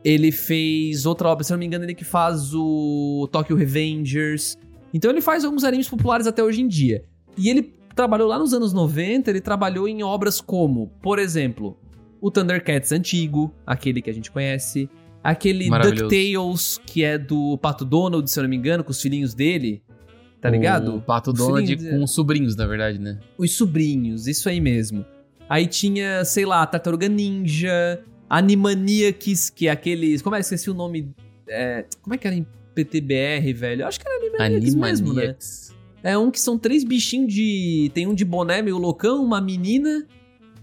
Ele fez outra obra, se eu não me engano, ele que faz o Tokyo Revengers. Então ele faz alguns animes populares até hoje em dia. E ele trabalhou lá nos anos 90, ele trabalhou em obras como, por exemplo, o Thundercats antigo, aquele que a gente conhece, aquele. DuckTales, que é do Pato Donald, se eu não me engano, com os filhinhos dele, tá ligado? O Pato Donald com os sobrinhos, na verdade, né? Os sobrinhos, isso aí mesmo. Aí tinha, sei lá, Tartaruga Ninja, Animaniacs, que é aqueles. Como é que esqueci o nome? É, como é que era em PTBR, velho. Eu acho que era Animaniacs, mesmo, né? É um que são três bichinhos de. Tem um de boné meio loucão, uma menina.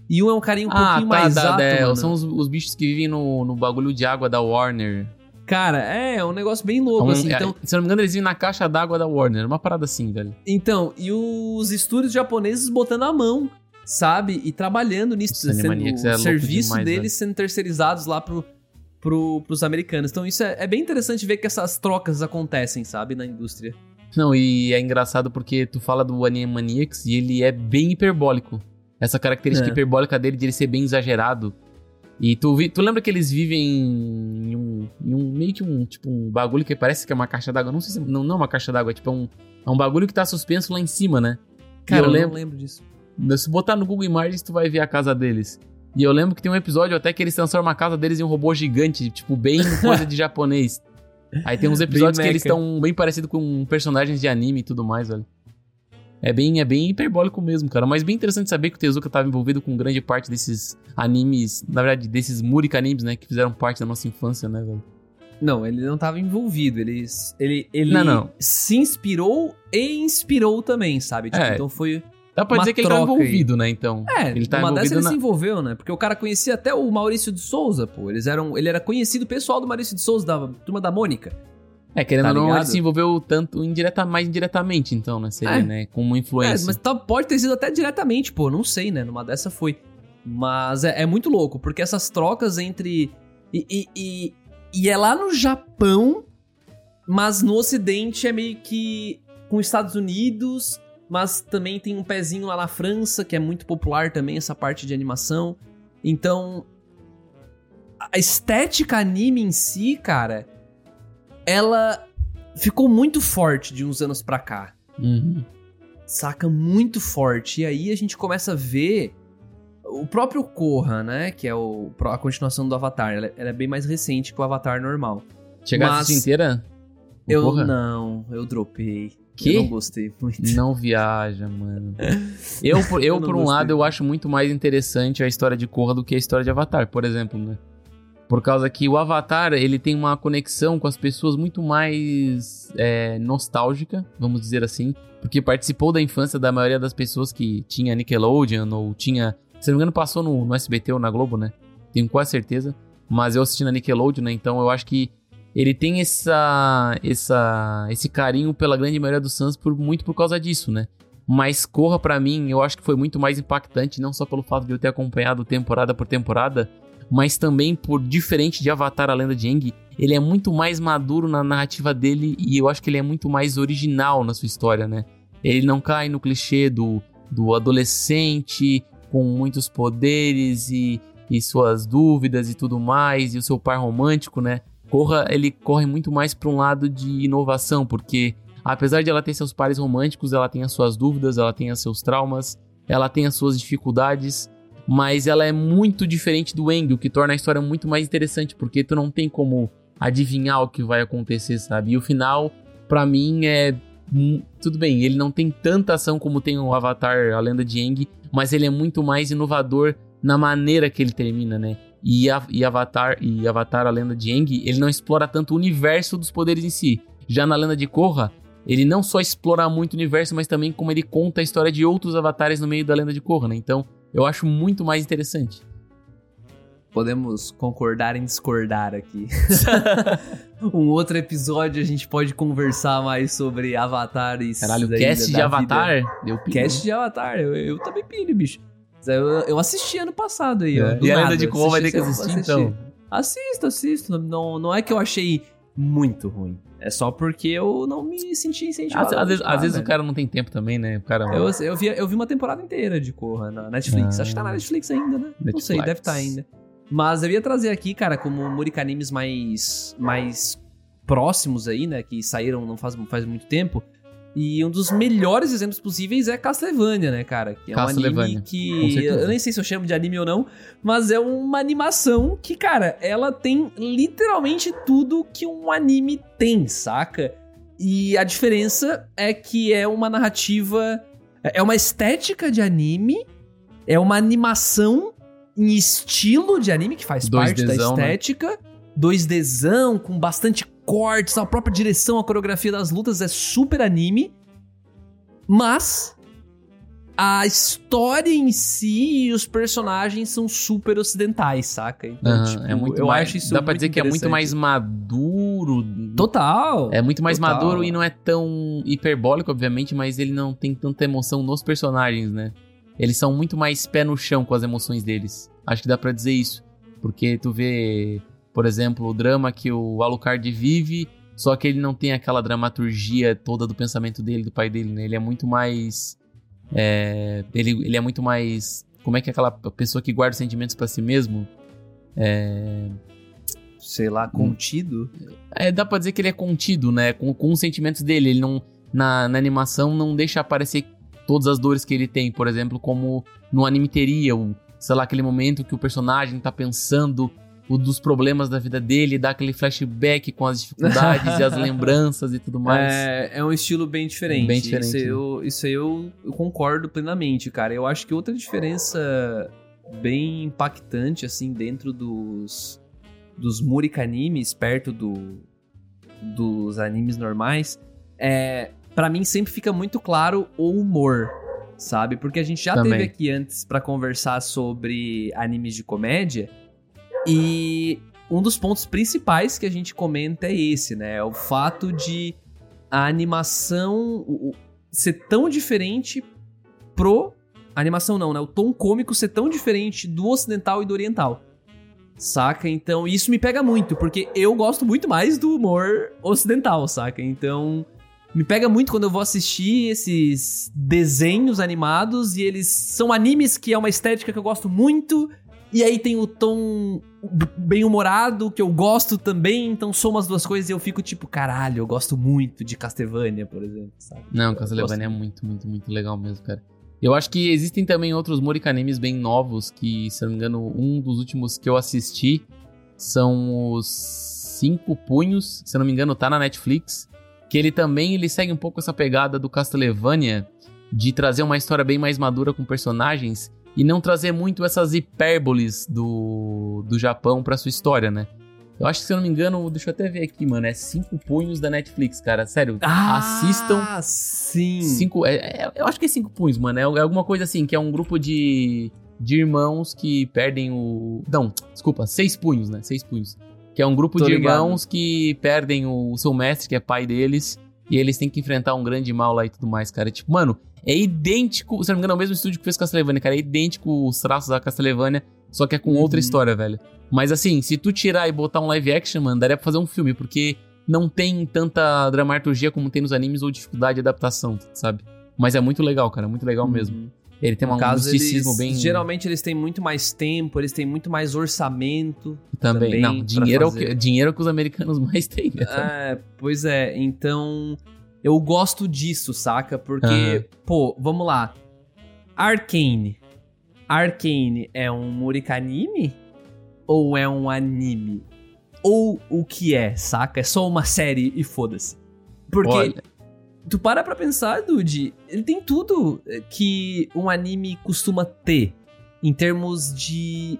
E um é um carinha um ah, pouquinho tá, mais da- alto. é, são os, os bichos que vivem no, no bagulho de água da Warner. Cara, é, é um negócio bem louco, um- assim. é, Então, se eu não me engano, eles vivem na caixa d'água da Warner. Uma parada assim, velho. então, e os estúdios japoneses botando a mão, sabe? E trabalhando nisso, sendo é o serviço demais, deles sendo terceirizados lá pro, pro, pros americanos. Então, isso é, é bem interessante ver que essas trocas acontecem, sabe, na indústria. Não, e é engraçado porque tu fala do Animaniacs e ele é bem hiperbólico. Essa característica É. hiperbólica dele de ele ser bem exagerado. E tu, vi- tu lembra que eles vivem em um, em um- meio que um tipo um bagulho que parece que é uma caixa d'água. Não sei se não, não é uma caixa d'água, é tipo um, é um bagulho que tá suspenso lá em cima, né? Cara, eu eu lembro, não lembro disso. Se botar no Google Imagens, tu vai ver a casa deles. E eu lembro que tem um episódio até que eles transformam a casa deles em um robô gigante, tipo, bem coisa de japonês. Aí tem uns episódios que eles estão bem parecidos com personagens de anime e tudo mais, velho. É bem, é bem hiperbólico mesmo, cara. Mas bem interessante saber que o Tezuka estava envolvido com grande parte desses animes, na verdade, desses Murica animes, né? Que fizeram parte da nossa infância, né, velho? Não, ele não tava envolvido. Ele, ele, ele Não, não. se inspirou e inspirou também, sabe? Tipo, É. então foi. Dá pra Uma dizer que ele tá troca aí. envolvido, né? Então. É, ele tá uma dessas envolvido ele na... se envolveu, né? Porque o cara conhecia até o Maurício de Souza, pô. Eles eram, ele era conhecido pessoal do Maurício de Souza, da turma da Mônica. É, querendo Tá ou não, ele se envolveu tanto indireta, mais indiretamente, então, né? Seria, É. né? Como É, influência. mas tá- pode ter sido até diretamente, pô. Não sei, né? Numa dessa foi. Mas é, é muito louco, porque essas trocas entre. E, e, e, e é lá no Japão, mas no Ocidente é meio que com os Estados Unidos, mas também tem um pezinho lá na França, que é muito popular também, essa parte de animação. Então. A estética anime em si, cara, ela ficou muito forte de uns anos pra cá Uhum. saca muito forte. E aí a gente começa a ver o próprio Korra, né? Que é o, a continuação do Avatar. Ela, ela é bem mais recente que o Avatar normal. Chegar a Mas- inteira? Eu não, eu dropei. Que? Eu não gostei muito. Não viaja, mano. Eu, por, eu, Eu por um gostei. lado, eu acho muito mais interessante a história de Korra do que a história de Avatar, por exemplo, né? Por causa que o Avatar, ele tem uma conexão com as pessoas muito mais é, nostálgica, vamos dizer assim, porque participou da infância da maioria das pessoas que tinha Nickelodeon ou tinha... Se não me engano, passou no, no SBT ou na Globo, né? Tenho quase certeza. Mas eu assisti na Nickelodeon, né? Então eu acho que ele tem essa, essa, esse carinho pela grande maioria dos fãs por, muito por causa disso, né? Mas Corra, pra mim, eu acho que foi muito mais impactante, não só pelo fato de eu ter acompanhado temporada por temporada, mas também por, diferente de Avatar, a Lenda de Aang, ele é muito mais maduro na narrativa dele e eu acho que ele é muito mais original na sua história, né? Ele não cai no clichê do, do adolescente com muitos poderes e, e suas dúvidas e tudo mais, e o seu par romântico, né? Corra, ele corre muito mais para um lado de inovação, porque apesar de ela ter seus pares românticos, ela tem as suas dúvidas, ela tem os seus traumas, ela tem as suas dificuldades, mas ela é muito diferente do Eng, o que torna a história muito mais interessante, porque tu não tem como adivinhar o que vai acontecer, sabe? E o final, pra mim, é. Tudo bem, ele não tem tanta ação como tem o Avatar, a lenda de Aang, mas ele é muito mais inovador na maneira que ele termina, né? E, a, e Avatar e Avatar, a lenda de Aang, ele não explora tanto o universo dos poderes em si. Já na lenda de Korra, ele não só explora muito o universo, mas também como ele conta a história de outros avatares no meio da lenda de Korra, né? Então, eu acho muito mais interessante. Podemos concordar em discordar aqui. um outro episódio a gente pode conversar mais sobre Avatar e Caralho, cast de Avatar, Vida. deu. Cast de Avatar, eu, eu também pilho, bicho. Eu, eu assisti ano passado aí, ó. É. E a nada, lenda de Korra vai ter que assisti, assistir, então. Assisto, assisto. Não, não é que eu achei muito ruim. É só porque eu não me senti incentivado. Às, às vezes, às vezes o velho. cara não tem tempo também, né? O cara. Eu, eu, vi, eu vi uma temporada inteira de Korra na Netflix. Ah. Acho que tá na Netflix ainda, né? Não sei, Netflix. deve estar ainda. Mas eu ia trazer aqui, cara, como Murica animes mais, mais próximos aí, né? Que saíram não faz, faz muito tempo. E um dos melhores exemplos possíveis é Castlevania, né, cara? Que é um anime que. Eu nem sei se eu chamo de anime ou não, mas é uma animação que, cara, ela tem literalmente tudo que um anime tem, saca? E a diferença é que é uma narrativa. É uma estética de anime, é uma animação em estilo de anime, que faz parte da 2Dzão, né? Estética. 2Dzão, com bastante cortes, a própria direção, a coreografia das lutas é super anime. Mas a história em si e os personagens são super ocidentais, saca? Então, tipo, é muito eu mais, acho isso Dá pra dizer que é muito mais maduro. Total. É muito mais Total. maduro e não é tão hiperbólico, obviamente, mas ele não tem tanta emoção nos personagens, né? Eles são muito mais pé no chão com as emoções deles. Acho que dá pra dizer isso. Porque tu vê, por exemplo, o drama que o Alucard vive, só que ele não tem aquela dramaturgia toda do pensamento dele, do pai dele, né? Ele é muito mais. é, ele, ele é muito mais. Como é que é aquela pessoa que guarda os sentimentos pra si mesmo? É, Sei lá, contido. é, dá pra dizer que ele é contido, né? Com, com os sentimentos dele. Ele não. Na, na animação não deixa aparecer todas as dores que ele tem, por exemplo, como no anime teria, o, sei lá, aquele momento que o personagem tá pensando o dos problemas da vida dele, dá aquele flashback com as dificuldades e as lembranças e tudo mais. É, é um estilo bem diferente. Bem diferente, Isso, aí né? eu, isso eu, eu concordo plenamente, cara. Eu acho que outra diferença bem impactante, assim, dentro dos, dos animes, perto do, dos animes normais, é. Pra mim sempre fica muito claro o humor, sabe? Porque a gente já Também. teve aqui antes pra conversar sobre animes de comédia e um dos pontos principais que a gente comenta é esse, né? É o fato de a animação ser tão diferente pro. A animação não, né? O tom cômico ser tão diferente do ocidental e do oriental. Saca? Então isso me pega muito, porque eu gosto muito mais do humor ocidental, saca? Então. Me pega muito quando eu vou assistir esses desenhos animados e eles são animes que é uma estética que eu gosto muito. E aí tem o tom bem humorado que eu gosto também, então soma as duas coisas e eu fico tipo, caralho, eu gosto muito de Castlevania, por exemplo, sabe? Não, Castlevania é muito, muito, muito legal mesmo, cara. Eu acho que existem também outros Morika animes bem novos, que, se eu não me engano, um dos últimos que eu assisti são os Cinco Punhos, se eu não me engano, tá na Netflix. Que ele também ele segue um pouco essa pegada do Castlevania, de trazer uma história bem mais madura com personagens e não trazer muito essas hipérboles do, do Japão pra sua história, né? Eu acho que, se eu não me engano, deixa eu até ver aqui, mano, é Cinco Punhos da Netflix, cara. Sério, assistam. Ah, sim. Cinco, é, é- eu acho que é cinco punhos, mano. É, é alguma coisa assim, que é um grupo de, de irmãos que perdem o. Não, desculpa, seis punhos, né? Seis punhos. Que é um grupo Tô de ligado. irmãos que perdem o, seu mestre, que é pai deles, e eles têm que enfrentar um grande mal lá e tudo mais, cara. Tipo, mano, é idêntico. Se não me engano, é o mesmo estúdio que fez Castlevania, cara. É idêntico os traços da Castlevania, só que é com Uhum. outra história, velho. Mas assim, se tu tirar e botar um live action, mano, daria pra fazer um filme, porque não tem tanta dramaturgia como tem nos animes ou dificuldade de adaptação, sabe? Mas é muito legal, cara, muito legal mesmo. Uhum. Ele tem No um caso, misticismo eles, bem. geralmente eles têm muito mais tempo, eles têm muito mais orçamento. também. também Não, dinheiro é, o que, dinheiro é o que os americanos mais têm, né? É, pois é, então eu gosto disso, saca? Porque, Aham. pô, vamos lá. Arcane. Arcane é um Murika anime? Ou é um anime? Ou o que é, saca? É só uma série e foda-se. Porque Olha. tu para pra pensar, Dude, ele tem tudo que um anime costuma ter em termos de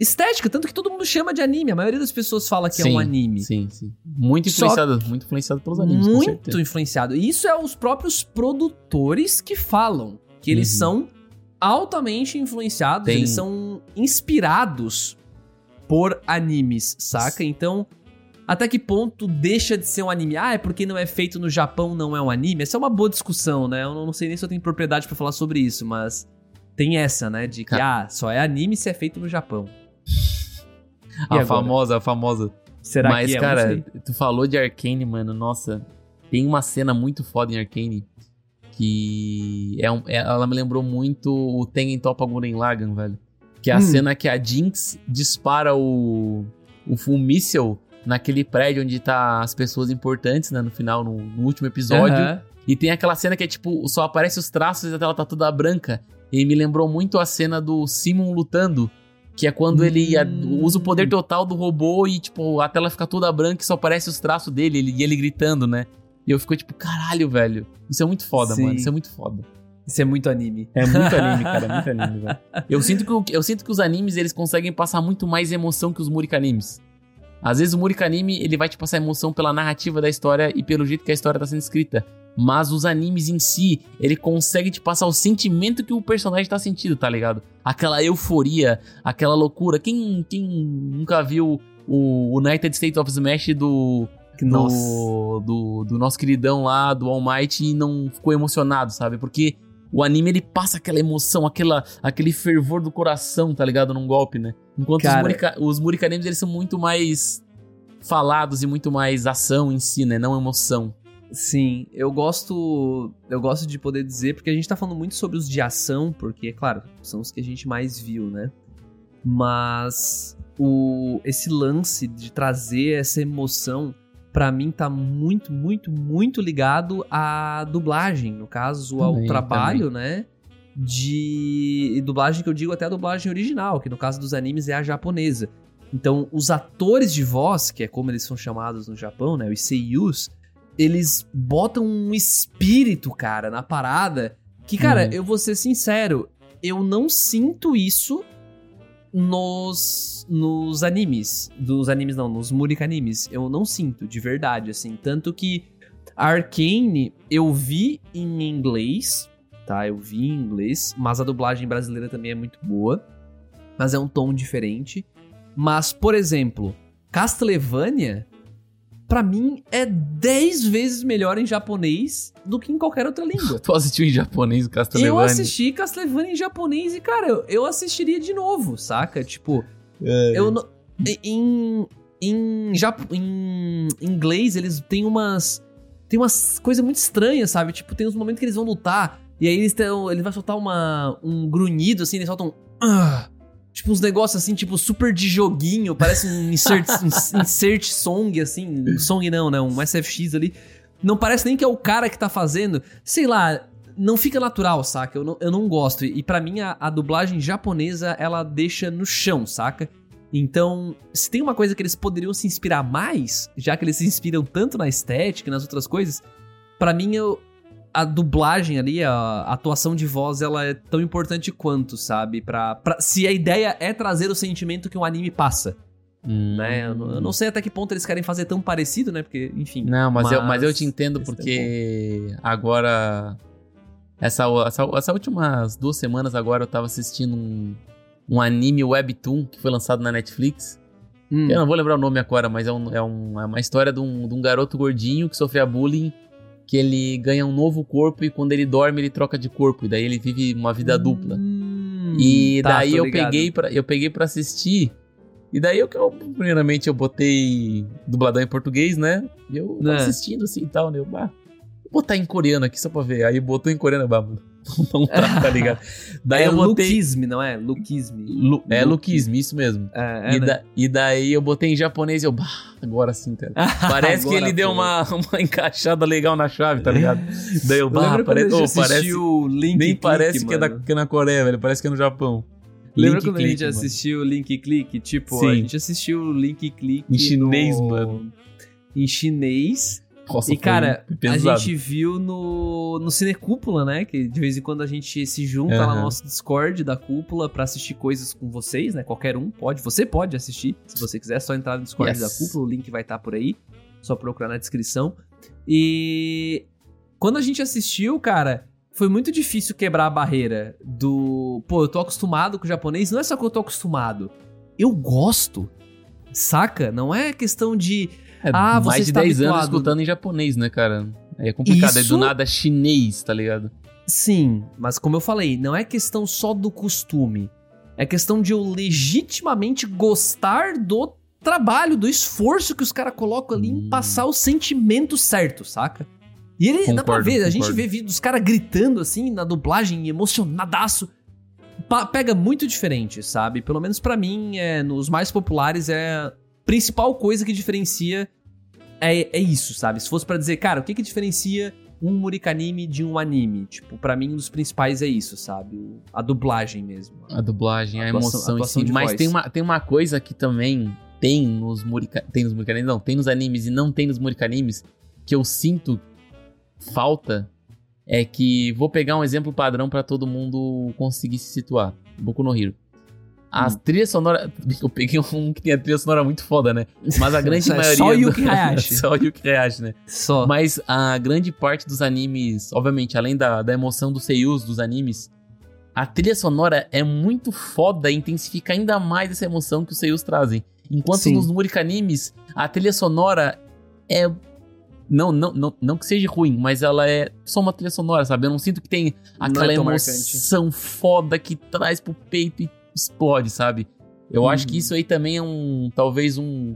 estética, tanto que todo mundo chama de anime. A maioria das pessoas fala que é Sim, um anime. Sim, sim. Muito Só influenciado, muito influenciado pelos animes, muito influenciado. E isso é os próprios produtores que falam. Que eles Uhum. são altamente influenciados, Tem- eles são inspirados por animes, saca? Então, até que ponto deixa de ser um anime? Ah, é porque não é feito no Japão, não é um anime? Essa é uma boa discussão, né? Eu não sei nem se eu tenho propriedade pra falar sobre isso, mas tem essa, né? De que, ah, só é anime se é feito no Japão. A agora? famosa, a famosa. Será Mas, que é? Cara, tu falou de Arcane, mano. Nossa, tem uma cena muito foda em Arcane que é um- é- ela me lembrou muito o Tengen Toppa Gurren Lagann, velho. Que é a Hum. cena que a Jinx dispara o, o full missile naquele prédio onde tá as pessoas importantes, né, no final, no, no último episódio. Aham. E tem aquela cena que é tipo, só aparece os traços e a tela tá toda branca. E me lembrou muito a cena do Simon lutando. Que é quando ele Hum. usa o poder total do robô e, tipo, a tela fica toda branca e só aparece os traços dele ele- e ele gritando, né? E eu fico tipo, caralho, velho. Isso é muito foda, Sim. mano. Isso é muito foda. Isso é muito anime. É muito anime, cara. É muito anime, velho. Eu sinto, que, eu sinto que os animes, eles conseguem passar muito mais emoção que os Murika animes. Às vezes o Murica Anime, ele vai te passar emoção pela narrativa da história e pelo jeito que a história tá sendo escrita. Mas os animes em si, ele consegue te passar o sentimento que o personagem tá sentindo, tá ligado? Aquela euforia, aquela loucura. Quem, quem nunca viu o United States of Smash do, do, do, do, nosso queridão lá, do All Might, e não ficou emocionado, sabe? Porque o anime ele passa aquela emoção, aquela, aquele fervor do coração, tá ligado? Num golpe, né? Enquanto Cara... os, Murica, os Murica animes eles são muito mais falados e muito mais ação em si, né? Não emoção. Sim, eu gosto. Eu gosto de poder dizer, porque a gente tá falando muito sobre os de ação, porque, é claro, são os que a gente mais viu, né? Mas o, esse lance de trazer essa emoção, para mim tá muito, muito, muito ligado à dublagem, no caso, ao trabalho, também. né? De dublagem que eu digo até a dublagem original, que no caso dos animes é a japonesa. Então, os atores de voz, que é como eles são chamados no Japão, né? Os seiyus, eles botam um espírito, cara, na parada. Que, cara, uhum. eu vou ser sincero, eu não sinto isso nos, nos animes. Dos animes não, nos Murica animes. Eu não sinto, de verdade, assim. Tanto que Arcane eu vi em inglês, tá? Eu vi em inglês, mas a dublagem brasileira também é muito boa. Mas é um tom diferente. Mas, por exemplo, Castlevania para mim, é 10 vezes melhor em japonês do que em qualquer outra língua. tu assistiu em japonês o Castlevania? Eu assisti Castlevania em japonês e, cara, eu, eu assistiria de novo, saca? Tipo, é. eu não... Em, em, em inglês, eles têm umas... Tem umas coisas muito estranhas, sabe? Tipo, tem uns momentos que eles vão lutar e aí eles tão, ele vai soltar uma, um grunhido, assim, eles soltam um... Uh, Tipo, uns negócios assim, tipo, super de joguinho, parece um insert, um insert song, assim. Um song não, né? Um SFX ali. Não parece nem que é o cara que tá fazendo. Sei lá, não fica natural, saca? Eu não, eu não gosto. E para mim, a, a, dublagem japonesa, ela deixa no chão, saca? Então, se tem uma coisa que eles poderiam se inspirar mais, já que eles se inspiram tanto na estética e nas outras coisas, para mim, eu, a dublagem ali, a atuação de voz, ela é tão importante quanto, sabe? Pra, pra, se a ideia é trazer o sentimento que um anime passa. Hum. Né? Eu, eu, não sei até que ponto eles querem fazer tão parecido, né? Porque, enfim. Não, mas, mas eu, mas eu te entendo porque agora. Essa, essa, essa últimas duas semanas agora eu tava assistindo um, um anime webtoon que foi lançado na Netflix. Hum. Eu não vou lembrar o nome agora, mas é, um, é, um, é uma história de um, de um garoto gordinho que sofria bullying que ele ganha um novo corpo e quando ele dorme ele troca de corpo e daí ele vive uma vida dupla. Hum, e tá, daí eu peguei para eu peguei para assistir e daí eu, eu primeiramente eu botei dubladão em português, né? E eu é. assistindo assim e tal, né? Eu, bah, vou botar em coreano aqui só pra ver. Aí botou em coreano, bah, mano. Não tá, tá ligado? Daí é eu botei... Lukisme, não é? Lukisme. Lu... É Lukisme, isso mesmo. É, é, e, né? da... e, daí eu botei em japonês e eu, bah, agora sim, cara. Parece que ele deu uma, uma encaixada legal na chave, tá ligado? daí eu, bah, parece, oh, parece o Link nem parece que é, da, que é na Coreia, velho, parece que é no Japão. Lembra Link quando click, a gente mano. assistiu o Link Click? Tipo, Sim. a gente assistiu o Link Click em chinês, no... mano. Em chinês. Nossa, e, cara, a gente viu no, no Cinecúpula, né? Que de vez em quando a gente se junta uhum. lá no nosso Discord da cúpula para assistir coisas com vocês, né? Qualquer um pode. Você pode assistir, se você quiser. É só entrar no Discord yes. da cúpula, o link vai estar tá por aí. Só procurar na descrição. E quando a gente assistiu, cara, foi muito difícil quebrar a barreira do. Pô, eu tô acostumado com o japonês. Não é só que eu tô acostumado. Eu gosto. Saca? Não é questão de é, ah, mais de 10 habituado. anos escutando em japonês, né, cara? Aí é complicado, Isso... é do nada chinês, tá ligado? Sim, mas como eu falei, não é questão só do costume. É questão de eu legitimamente gostar do trabalho, do esforço que os caras colocam ali hum. em passar o sentimento certo, saca? E ele, concordo, dá pra ver, concordo. a gente vê vídeo dos caras gritando assim na dublagem, emocionadaço. Pa pega muito diferente, sabe? Pelo menos para mim, é, nos mais populares é principal coisa que diferencia é, é isso, sabe? Se fosse para dizer, cara, o que que diferencia um Murikanime de um anime? Tipo, para mim um dos principais é isso, sabe? A dublagem mesmo. A dublagem, a, a emoção em si. Mas tem uma, tem uma coisa que também tem nos Murika, tem nos Murikanimes, não, tem nos animes e não tem nos Murikanimes, que eu sinto falta é que vou pegar um exemplo padrão para todo mundo conseguir se situar. Boku no Hero. As trilhas sonoras. Eu peguei um que tem a trilha sonora muito foda, né? Mas a grande Só- maioria. só Yuki Hayashi. só Yuki Hayashi, né? Só. Mas a grande parte dos animes, obviamente, além da, da emoção dos seiyus dos animes, a trilha sonora é muito foda e intensifica ainda mais essa emoção que os seiyus trazem. Enquanto Sim. nos Murika animes, a trilha sonora é. Não, não, não, não que seja ruim, mas ela é só uma trilha sonora, sabe? Eu não sinto que tem é aquela tão emoção foda que traz pro peito e explode, sabe? Eu acho que Uhum. isso aí também é um. Talvez um.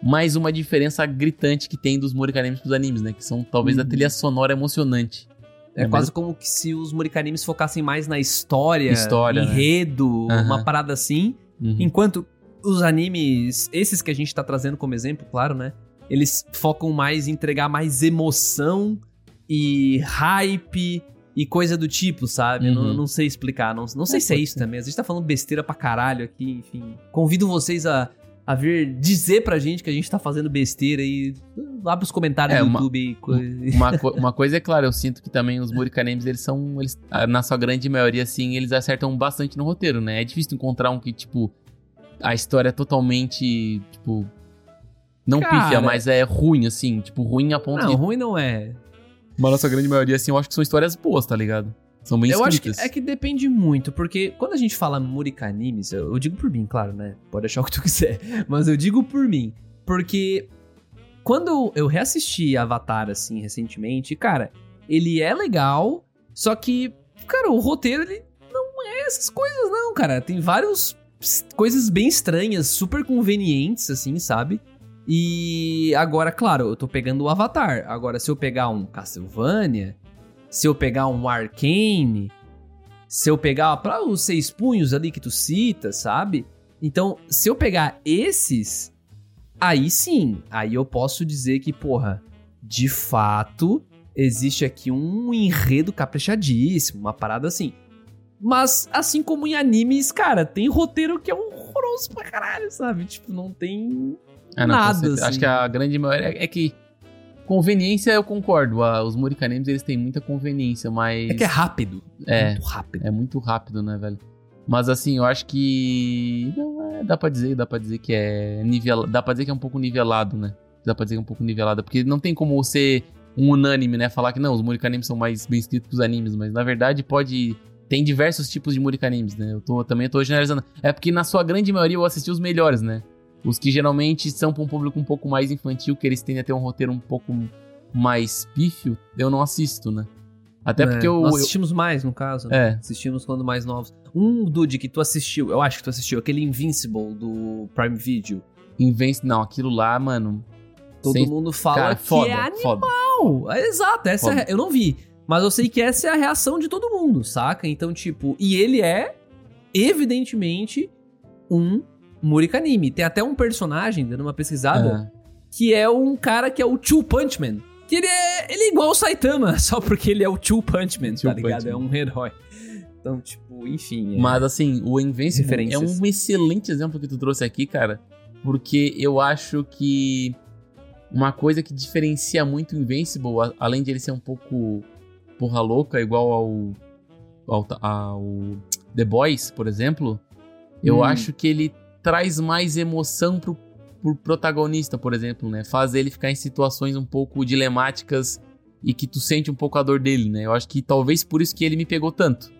Mais uma diferença gritante que tem dos Murika animes pros animes, né? Que são talvez a Uhum. trilha sonora emocionante. É, É quase como que se os Murikanimes focassem mais na história, História, né? enredo, Aham. uma parada assim. Uhum. Enquanto os animes, esses que a gente tá trazendo como exemplo, claro, né? Eles focam mais em entregar mais emoção e hype e coisa do tipo, sabe? Uhum. Não, não sei explicar, não, não sei É, se é isso também. A gente tá falando besteira pra caralho aqui, enfim. Convido vocês a, a vir dizer pra gente que a gente tá fazendo besteira e abre os comentários É, do uma- YouTube e. Uma, uma coisa é clara, eu sinto que também os Murika animes, eles são. Eles, na sua grande maioria, assim, eles acertam bastante no roteiro, né? É difícil encontrar um que, tipo, a história é totalmente, tipo. Não Cara- pífia, mas é ruim, assim. Tipo, ruim a ponto Não, de. ruim não é. Mas na sua grande maioria, assim, eu acho que são histórias boas, tá ligado? São bem eu acho que escritas. é que depende muito, porque quando a gente fala Murika Animes, eu, eu digo por mim, claro, né? Pode achar o que tu quiser, mas eu digo por mim, porque quando eu reassisti Avatar assim recentemente, cara, ele é legal, só que, cara, o roteiro ele não é essas coisas não, cara. Tem várias coisas bem estranhas, super convenientes assim, sabe? E agora, claro, eu tô pegando o Avatar. Agora, se eu pegar um Castlevania, se eu pegar um Arcane, se eu pegar para os seis punhos ali que tu cita, sabe? Então, se eu pegar esses, aí sim, aí eu posso dizer que, porra, de fato, existe aqui um enredo caprichadíssimo, uma parada assim. Mas, assim como em animes, cara, tem roteiro que é horroroso pra caralho, sabe? Tipo, não tem Ah, não, nada, assim. Acho que a grande maioria é que conveniência eu concordo. Ah, os Murikanemes eles têm muita conveniência, mas É que é rápido. É. Muito rápido. é muito rápido, né, velho? Mas assim, eu acho que não é, dá pra dizer, dá pra dizer que é nivelado, dá pra dizer que é um pouco nivelado, né? Dá pra dizer que é um pouco nivelado, porque não tem como ser um unânime, né, falar que não, os Murikanemes são mais bem escritos que os animes, mas na verdade pode tem diversos tipos de Murikanemes, né? Eu tô também tô generalizando. É porque na sua grande maioria eu assisti os melhores, né? Os que geralmente são pra um público um pouco mais infantil, que eles tendem a ter um roteiro um pouco mais pífio, eu não assisto, né? Até É, porque eu, Nós eu- assistimos mais, no caso. né? É. Assistimos quando mais novos. Um Dude que tu assistiu, eu acho que tu assistiu, aquele Invincible do Prime Video. Invenci... Não, aquilo lá, mano. Todo sem- mundo fala Cara, que foda, é animal. foda. É, Exato, essa é, eu não vi. Mas eu sei que essa é a reação de todo mundo, saca? Então, tipo, e ele é, evidentemente, um Murikanime. Tem até um personagem, dando uma pesquisada, Ah, que é um cara que é o Two Punch Man. Que ele é, ele é igual o Saitama, só porque ele é o Two Punch Man, Two tá ligado? É Man. um herói. Então, tipo, enfim. é- Mas assim, o Invincible é um excelente exemplo que tu trouxe aqui, cara. Porque eu acho que uma coisa que diferencia muito o Invincible, a- além de ele ser um pouco porra louca, igual ao, ao, ao The Boys, por exemplo, eu Hum. acho que ele traz mais emoção pro, pro protagonista, por exemplo, né? Faz ele ficar em situações um pouco dilemáticas e que tu sente um pouco a dor dele, né? Eu acho que talvez por isso que ele me pegou tanto,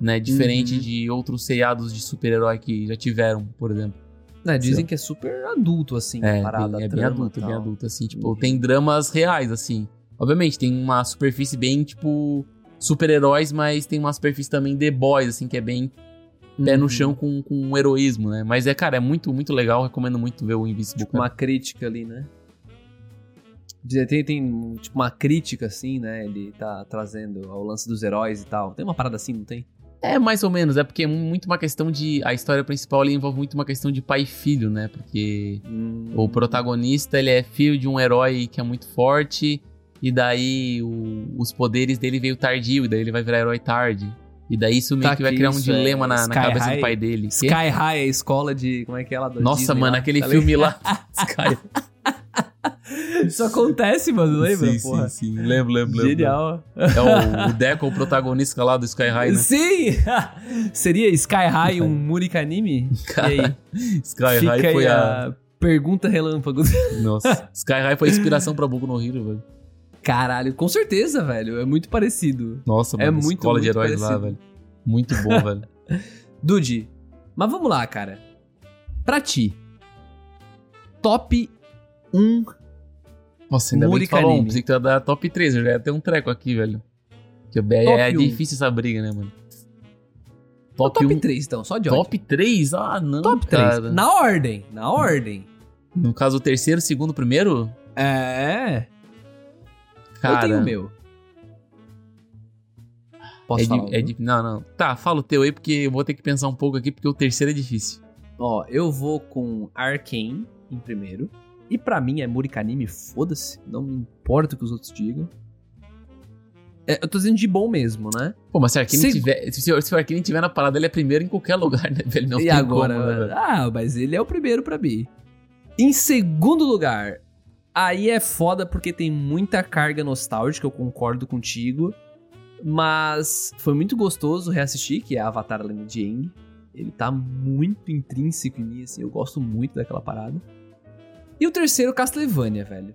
né? Diferente Uhum. de outros seriados de super-herói que já tiveram, por exemplo. né, dizem que é super adulto, assim, a É, parada. bem, é bem adulto, é bem adulto, assim, tipo, Uhum. tem dramas reais, assim. Obviamente, tem uma superfície bem, tipo, super-heróis, mas tem uma superfície também de boys, assim, que é bem pé no Uhum. chão com, com um heroísmo, né? Mas é, cara, é muito, muito legal, recomendo muito ver o Invincible, cara. Uma crítica ali, né? Tem, tem, tipo, uma crítica, assim, né? Ele tá trazendo ao lance dos heróis e tal. Tem uma parada assim, não tem? É, mais ou menos, é porque é muito uma questão de... A história principal, ali envolve muito uma questão de pai e filho, né? Porque Hum. o protagonista, ele é filho de um herói que é muito forte, e daí o- os poderes dele veio tardio, e daí ele vai virar herói tarde. E daí isso meio Tá, que vai que criar um isso é dilema na, na cabeça High? do pai dele. Que- Sky High, a escola de. Como é que é ela? Nossa, Disney mano, lá, aquele tá filme lá. Sky. Isso acontece, mano, lembra? sim, porra? sim, sim. Lembro, lembro, lembro. Genial. É o, o Deco, o protagonista lá do Sky High, né? Sim! Seria Sky High um Murica anime? E aí? Sky Fica High foi a... a pergunta relâmpago. Nossa. Sky High foi a inspiração pra Boku no Hero, velho. Caralho, com certeza, velho. É muito parecido. Nossa, É mano. muito, escola de muito heróis lá, parecido. velho. Muito bom, velho. Dude, mas vamos lá, cara. Pra ti, top 1 Nossa, ainda bem que falou um. Pensei que tu ia dar top 3. Eu já ia ter um treco aqui, velho. Que é, é difícil essa briga, né, mano? Top, Top, top 1. 3, então, só de ódio. Top 3? Ah, não, Top 3. cara. Na ordem, na ordem. No caso, o terceiro, segundo, primeiro? É. Cara, eu tenho o meu. Posso é, falar? é Não, não. Tá, fala o teu aí, porque eu vou ter que pensar um pouco aqui, porque o terceiro é difícil. Ó, eu vou com Arkane em primeiro. E pra mim é Murikanime, foda-se. Não me importa o que os outros digam. É, eu tô dizendo de bom mesmo, né? Pô, mas se o Arkane Seg- tiver. Se, se o Arkane tiver na parada, ele é primeiro em qualquer lugar, né, velho? Não e tem agora? como, né, ah, mas ele é o primeiro pra mim. Em segundo lugar, aí é foda porque tem muita carga nostálgica, eu concordo contigo. Mas foi muito gostoso reassistir, que é Avatar a Lenda de Aang. Ele tá muito intrínseco em mim, assim, eu gosto muito daquela parada. E o terceiro, Castlevania, velho.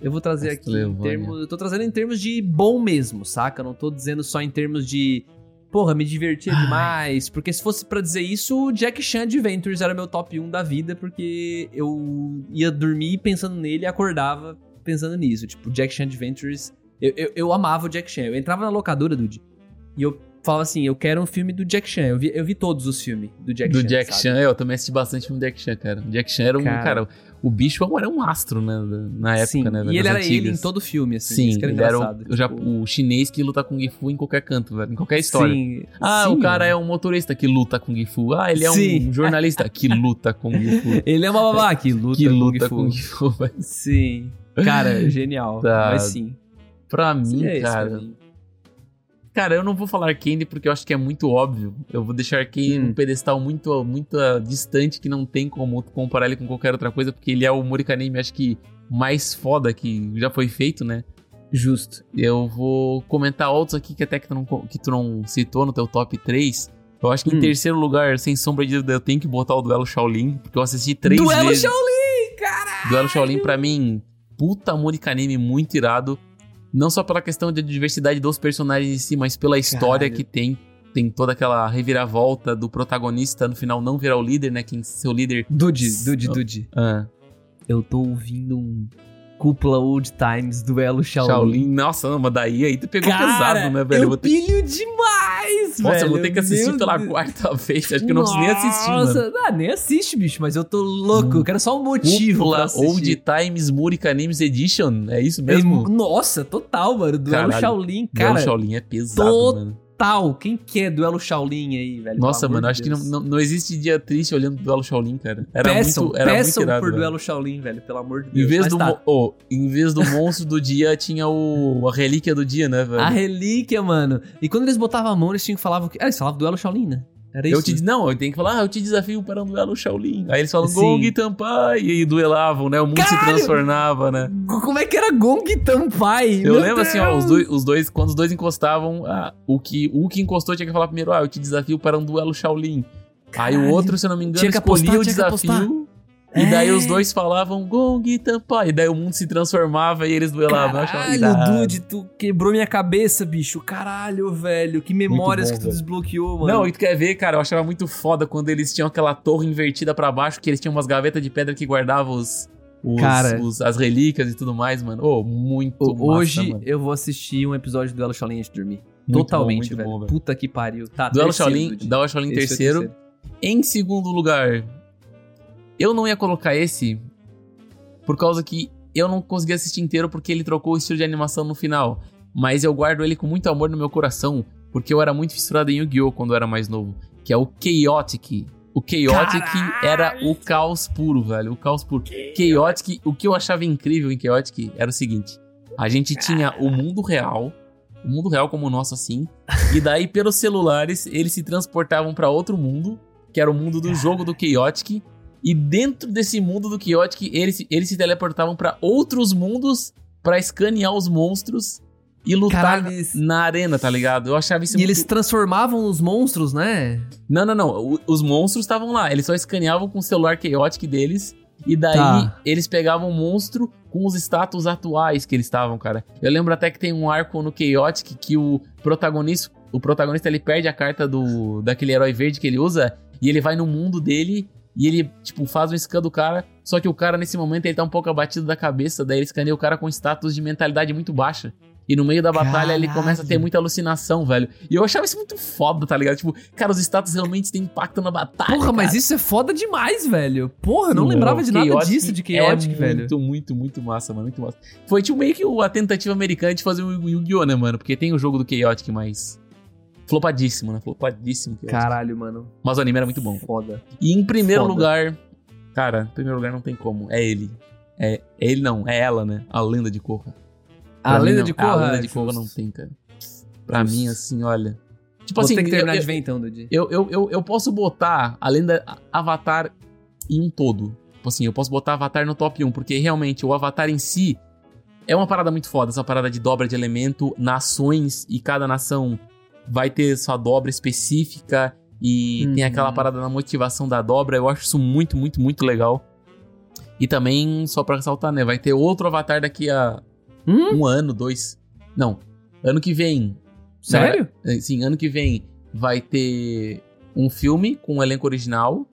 Eu vou trazer aqui em Castlevania. termos. Eu tô trazendo em termos de bom mesmo, saca? Eu não tô dizendo só em termos de. Porra, me divertia Ai. demais. Porque se fosse pra dizer isso, o Jack Chan Adventures era meu top 1 da vida, porque eu ia dormir pensando nele e acordava pensando nisso. Tipo, Jack Chan Adventures. Eu, eu, eu amava o Jack Chan. Eu entrava na locadora, Dude, e eu falava assim: eu quero um filme do Jack Chan. Eu vi, eu vi todos os filmes do Jack Do Chan. Jack sabe? Chan, eu também assisti bastante filme do Jack Chan, cara. O Jack Chan era um. Cara. Cara, o bicho era um astro, né? Na época, Sim, né? velho, E ele era ele em antigas. todo filme, assim. Sim, isso ele era o, tipo, o chinês que luta com Gifu em qualquer canto, velho. Em qualquer história. Sim, Ah, sim, o cara é um motorista que luta com Gifu. Ah, ele é Sim. um jornalista que luta com Gifu. Ele é uma babá que luta, que com luta Gifu. com Gifu, velho. Sim. Cara, genial. Tá. Mas sim. Pra mim, é isso pra cara. mim. Cara, eu não vou falar Arcane porque eu acho que é muito óbvio. Eu vou deixar Arcane Hum. num pedestal muito, muito ah, distante que não tem como tu comparar ele com qualquer outra coisa, porque ele é o Murikanime, acho que mais foda que já foi feito, né? Justo. Eu vou comentar outros aqui que até que tu não, que tu não citou no teu top 3. Eu acho que em Hum. terceiro lugar, sem sombra de dúvida, eu tenho que botar o Duelo Shaolin, porque eu assisti três Duelo vezes. Shaolin, cara! Duelo Shaolin, pra mim, puta Murikanime muito irado. Não só pela questão da diversidade dos personagens em si, mas pela história Caralho. que tem. Tem toda aquela reviravolta do protagonista no final não virar o líder, né? Quem seu líder. Dude, Dude, Dude. Ah, Eu tô ouvindo um Cúpula Old Times Duelo Shaolin. Shaolin. Nossa, não, mas daí aí tu pegou Cara, pesado, né, velho? eu ter... pilho demais, Nossa, velho. eu vou ter que assistir pela Deus. quarta vez. Acho que eu não preciso nem assistir. Nossa, ah, nem assiste, bicho, mas eu tô louco. Eu quero só um motivo Cúpula. Old Times Murikanimes Edition. É isso mesmo? É, Nossa, total, mano. Duelo Caralho. Shaolin, Duelo cara. Shaolin é pesado, mano. Total. Quem que é Duelo Shaolin aí, velho? Nossa, mano, de acho que Deus. não, não, não existe dia triste olhando Duelo Shaolin, cara. Era peçam, muito, era peçam muito irado, por velho. Duelo Shaolin, velho, pelo amor de Em Deus. vez, Mas do, tá. oh, em vez do monstro do dia, tinha o, a relíquia do dia, né, velho? A relíquia, mano. E quando eles botavam a mão, eles tinham que falar. Ah, eles falavam Duelo Shaolin, né? Era isso. eu te, não, eu tenho que falar, ah, eu te desafio para um duelo Shaolin. Aí eles falam Sim. Gong Tampai, e aí duelavam, né? O mundo se Caralho! transformava, né? Como é que era Gong Tampai? Eu Meu lembro assim, ó, os Deus! dois, os dois, quando os dois encostavam, ah, o, que, o que encostou tinha que falar primeiro, ah, eu te desafio para um duelo Shaolin. Aí Caralho. o outro, se eu não me engano, Tinha que escolhia apostar, o que apostar. desafio. E daí É. os dois falavam Gong Tampai. E daí o mundo se transformava e eles duelavam. Caralho. Dude, tu quebrou minha cabeça, bicho. Caralho, velho. Que memórias bom, que tu velho. desbloqueou, mano. Não, e tu quer ver, cara, eu achava muito foda quando eles tinham aquela torre invertida pra baixo, que eles tinham umas gavetas de pedra que guardavam os, os- Cara. os- as relíquias e tudo mais, mano. Oh, muito Ô, massa, Hoje mano. eu vou assistir um episódio do Duelo Shaolin antes de dormir. Muito Totalmente, bom, velho. bom, velho. Puta que pariu. Tá, Duelo terceiro, Shaolin. Duelo Shaolin Esse foi o terceiro. Em segundo lugar, eu não ia colocar esse por causa que eu não consegui assistir inteiro porque ele trocou o estilo de animação no final. Mas eu guardo ele com muito amor no meu coração, porque eu era muito fissurado em Yu-Gi-Oh! quando eu era mais novo. Que é o Chaotic. O Chaotic Caralho! era o caos puro, velho. O caos puro. Chaotic, o que eu achava incrível em Chaotic era o seguinte: a gente tinha o mundo real, o mundo real como o nosso assim, e daí pelos celulares eles se transportavam pra outro mundo, que era o mundo do jogo do Chaotic, E dentro desse mundo do Chaotic, eles, eles se teleportavam pra outros mundos pra escanear os monstros e lutar Caralho, eles- na arena, tá ligado? Eu achava isso E muito... eles transformavam os monstros, né? Não, não, não. O- os monstros estavam lá. Eles só escaneavam com o celular Chaotic deles. E daí Tá. eles pegavam o monstro com os status atuais que eles estavam, cara. Eu lembro até que tem um arco no Chaotic que o protagonista, o protagonista ele perde a carta do daquele herói verde que ele usa e ele vai no mundo dele e ele, tipo, faz um scan do cara, só que o cara nesse momento ele tá um pouco abatido da cabeça, daí ele escaneia o cara com status de mentalidade muito baixa. E no meio da batalha ele Caralho. começa a ter muita alucinação, velho. E eu achava isso muito foda, tá ligado? Tipo, cara, os status realmente têm impacto na batalha. Porra, mas cara. isso é foda demais, velho. Porra, eu não Sim, lembrava de nada disso de Chaotic, é velho. Muito, muito, muito massa, mano. Muito massa. Foi tipo meio que a tentativa americana de fazer o Yu-Gi-Oh, né, mano? Porque tem o jogo do Chaotic, mas. Flopadíssimo, né? Flopadíssimo. Chaotic. Caralho, mano. Mas o anime era muito bom. Foda. E em primeiro Foda. lugar. Cara, em primeiro lugar não tem como. É ele. É, é ele não, é ela, né? A lenda de Korra. A lenda não. de Korra. A lenda de Korra não tem, cara. Pra mim, assim, olha. Tipo Vou assim, ter que terminar eu, de ver então, Dudi. eu, eu, eu, eu posso botar a lenda Avatar em um todo. Tipo assim, eu posso botar Avatar no top 1, porque realmente o Avatar em si é uma parada muito foda, essa parada de dobra de elemento, nações, e cada nação vai ter sua dobra específica, e Uhum. tem aquela parada na motivação da dobra. Eu acho isso muito, muito, muito legal. E também, só pra ressaltar, né? Vai ter outro Avatar daqui a Hum? um ano, dois. Não, ano que vem Sério? é, Sim, ano que vem vai ter um filme com o elenco original.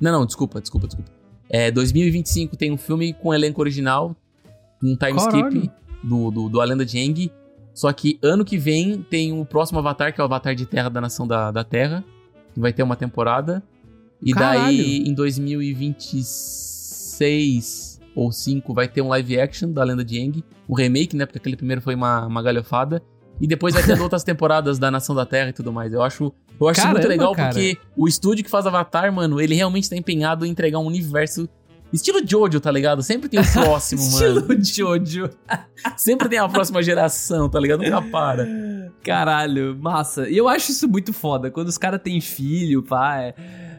Não, não, desculpa, desculpa, desculpa. É, 2025 tem um filme com elenco original, um time Caralho. skip do, do, do A Lenda de Aang. Só que ano que vem tem o próximo Avatar, que é o Avatar de Terra da Nação da, da Terra, que vai ter uma temporada. E Caralho. daí, em 2026 ou 5, vai ter um live action da Lenda de Aang. O remake, né? Porque aquele primeiro foi uma, uma galhofada. E depois vai ter outras temporadas da Nação da Terra e tudo mais. Eu acho, eu acho isso muito Caramba, legal cara. porque o estúdio que faz Avatar, mano, ele realmente tá empenhado em entregar um universo. Estilo Jojo, tá ligado? Sempre tem o próximo, mano. Estilo Jojo. Sempre tem a próxima geração, tá ligado? Nunca para. Caralho, massa. E eu acho isso muito foda. Quando os caras têm filho, pá. É...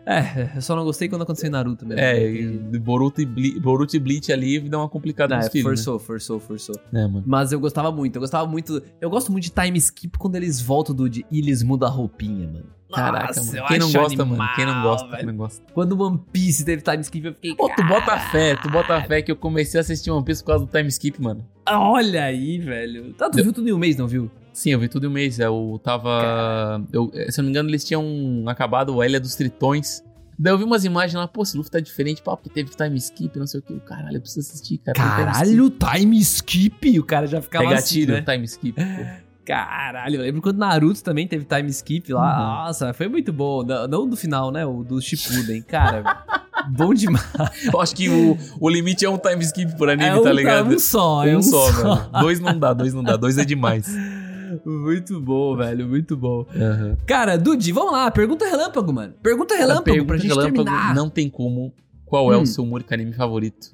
é, eu só não gostei quando aconteceu em Naruto mesmo. É, Porque- e Boruto e, Ble Boruto e Bleach ali dá uma complicada Não, nos é, filhos, forçou, forçou, forçou. né? É, mano. Mas eu gostava muito, eu gostava muito. Eu gosto muito de time skip quando eles voltam do de e eles mudam a roupinha, mano. Caraca, Nossa, mano. Quem não gosta, mano? animal, Quem não gosta, quem velho. não gosta. Quando o One Piece teve time skip, eu fiquei. Pô, tu bota fé, tu bota fé que eu comecei a assistir One Piece por causa do time skip, mano. Olha aí, velho. Tá, tu Eu- viu tudo em um mês, não viu? Sim, eu vi tudo em um mês. Eu tava. Eu, se eu não me engano, eles tinham acabado a Ilha dos Tritões. Daí eu vi umas imagens lá, pô, esse Luffy tá diferente, pá, porque teve time skip, não sei o que. Caralho, eu preciso assistir, cara. time Caralho, time skip. O cara já ficava É assim, gatilho, né? time skip. pô. Caralho, eu lembro quando Naruto também teve time skip lá. Uhum. Nossa, foi muito bom. Não, do final, né? O do Shippuden. Cara, bom demais. Eu acho que o, o limite é um time skip por anime, é um, tá ligado? É um só, é um um só, velho. Dois não dá, dois não dá. Dois é demais. Muito bom, velho, muito bom. Aham. Cara, Dude, vamos lá. Pergunta relâmpago, mano. Pergunta relâmpago Pergunta pra gente relâmpago, terminar. Não tem como. Qual é Hum. o seu Murica anime favorito?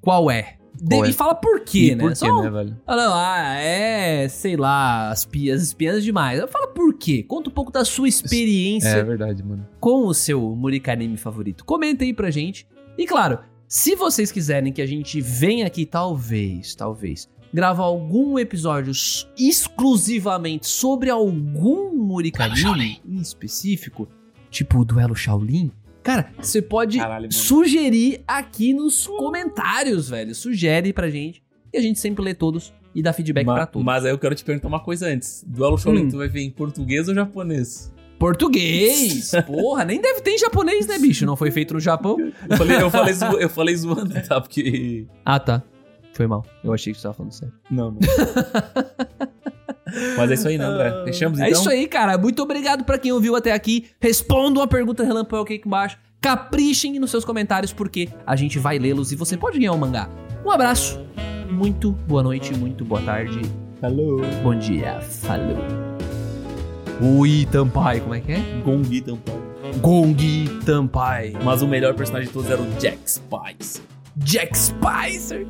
Qual é? De- é? E fala por quê, E né? Por quê, Só- né, velho? Ah, não, ah, é, sei lá, as, pi- as espiãs demais. Fala por quê. Conta um pouco da sua experiência É verdade, mano. com o seu Murica anime favorito. Comenta aí pra gente. E claro, se vocês quiserem que a gente venha aqui, talvez, talvez, gravar algum episódio exclusivamente sobre algum Murica anime em específico, tipo o Duelo Shaolin, cara, você pode Caralho, sugerir aqui nos comentários, velho. Sugere pra gente e a gente sempre lê todos e dá feedback Ma- pra todos. Mas aí eu quero te perguntar uma coisa antes. Duelo Shaolin, Hum. tu vai ver em português ou japonês? Português! Porra, nem deve ter em japonês, né, bicho? Não foi feito no Japão. Eu falei, eu falei, zo- eu falei zoando, tá? Porque. Ah, tá. Foi mal. Eu achei que você tava falando sério. Não, não. Mas é isso aí, né, André? Fechamos então? É isso aí, cara. Muito obrigado pra quem ouviu até aqui. Responda uma pergunta relâmpago aqui embaixo. Caprichem nos seus comentários, porque a gente vai lê-los e você pode ganhar um mangá. Um abraço. Muito boa noite, muito boa tarde. Alô. Bom dia. Falou. Oi, Tampai. Como é que é? Gongi Tampai. Gong Tampai. Mas o melhor personagem de todos era o Jack Spice. Jack Spicer,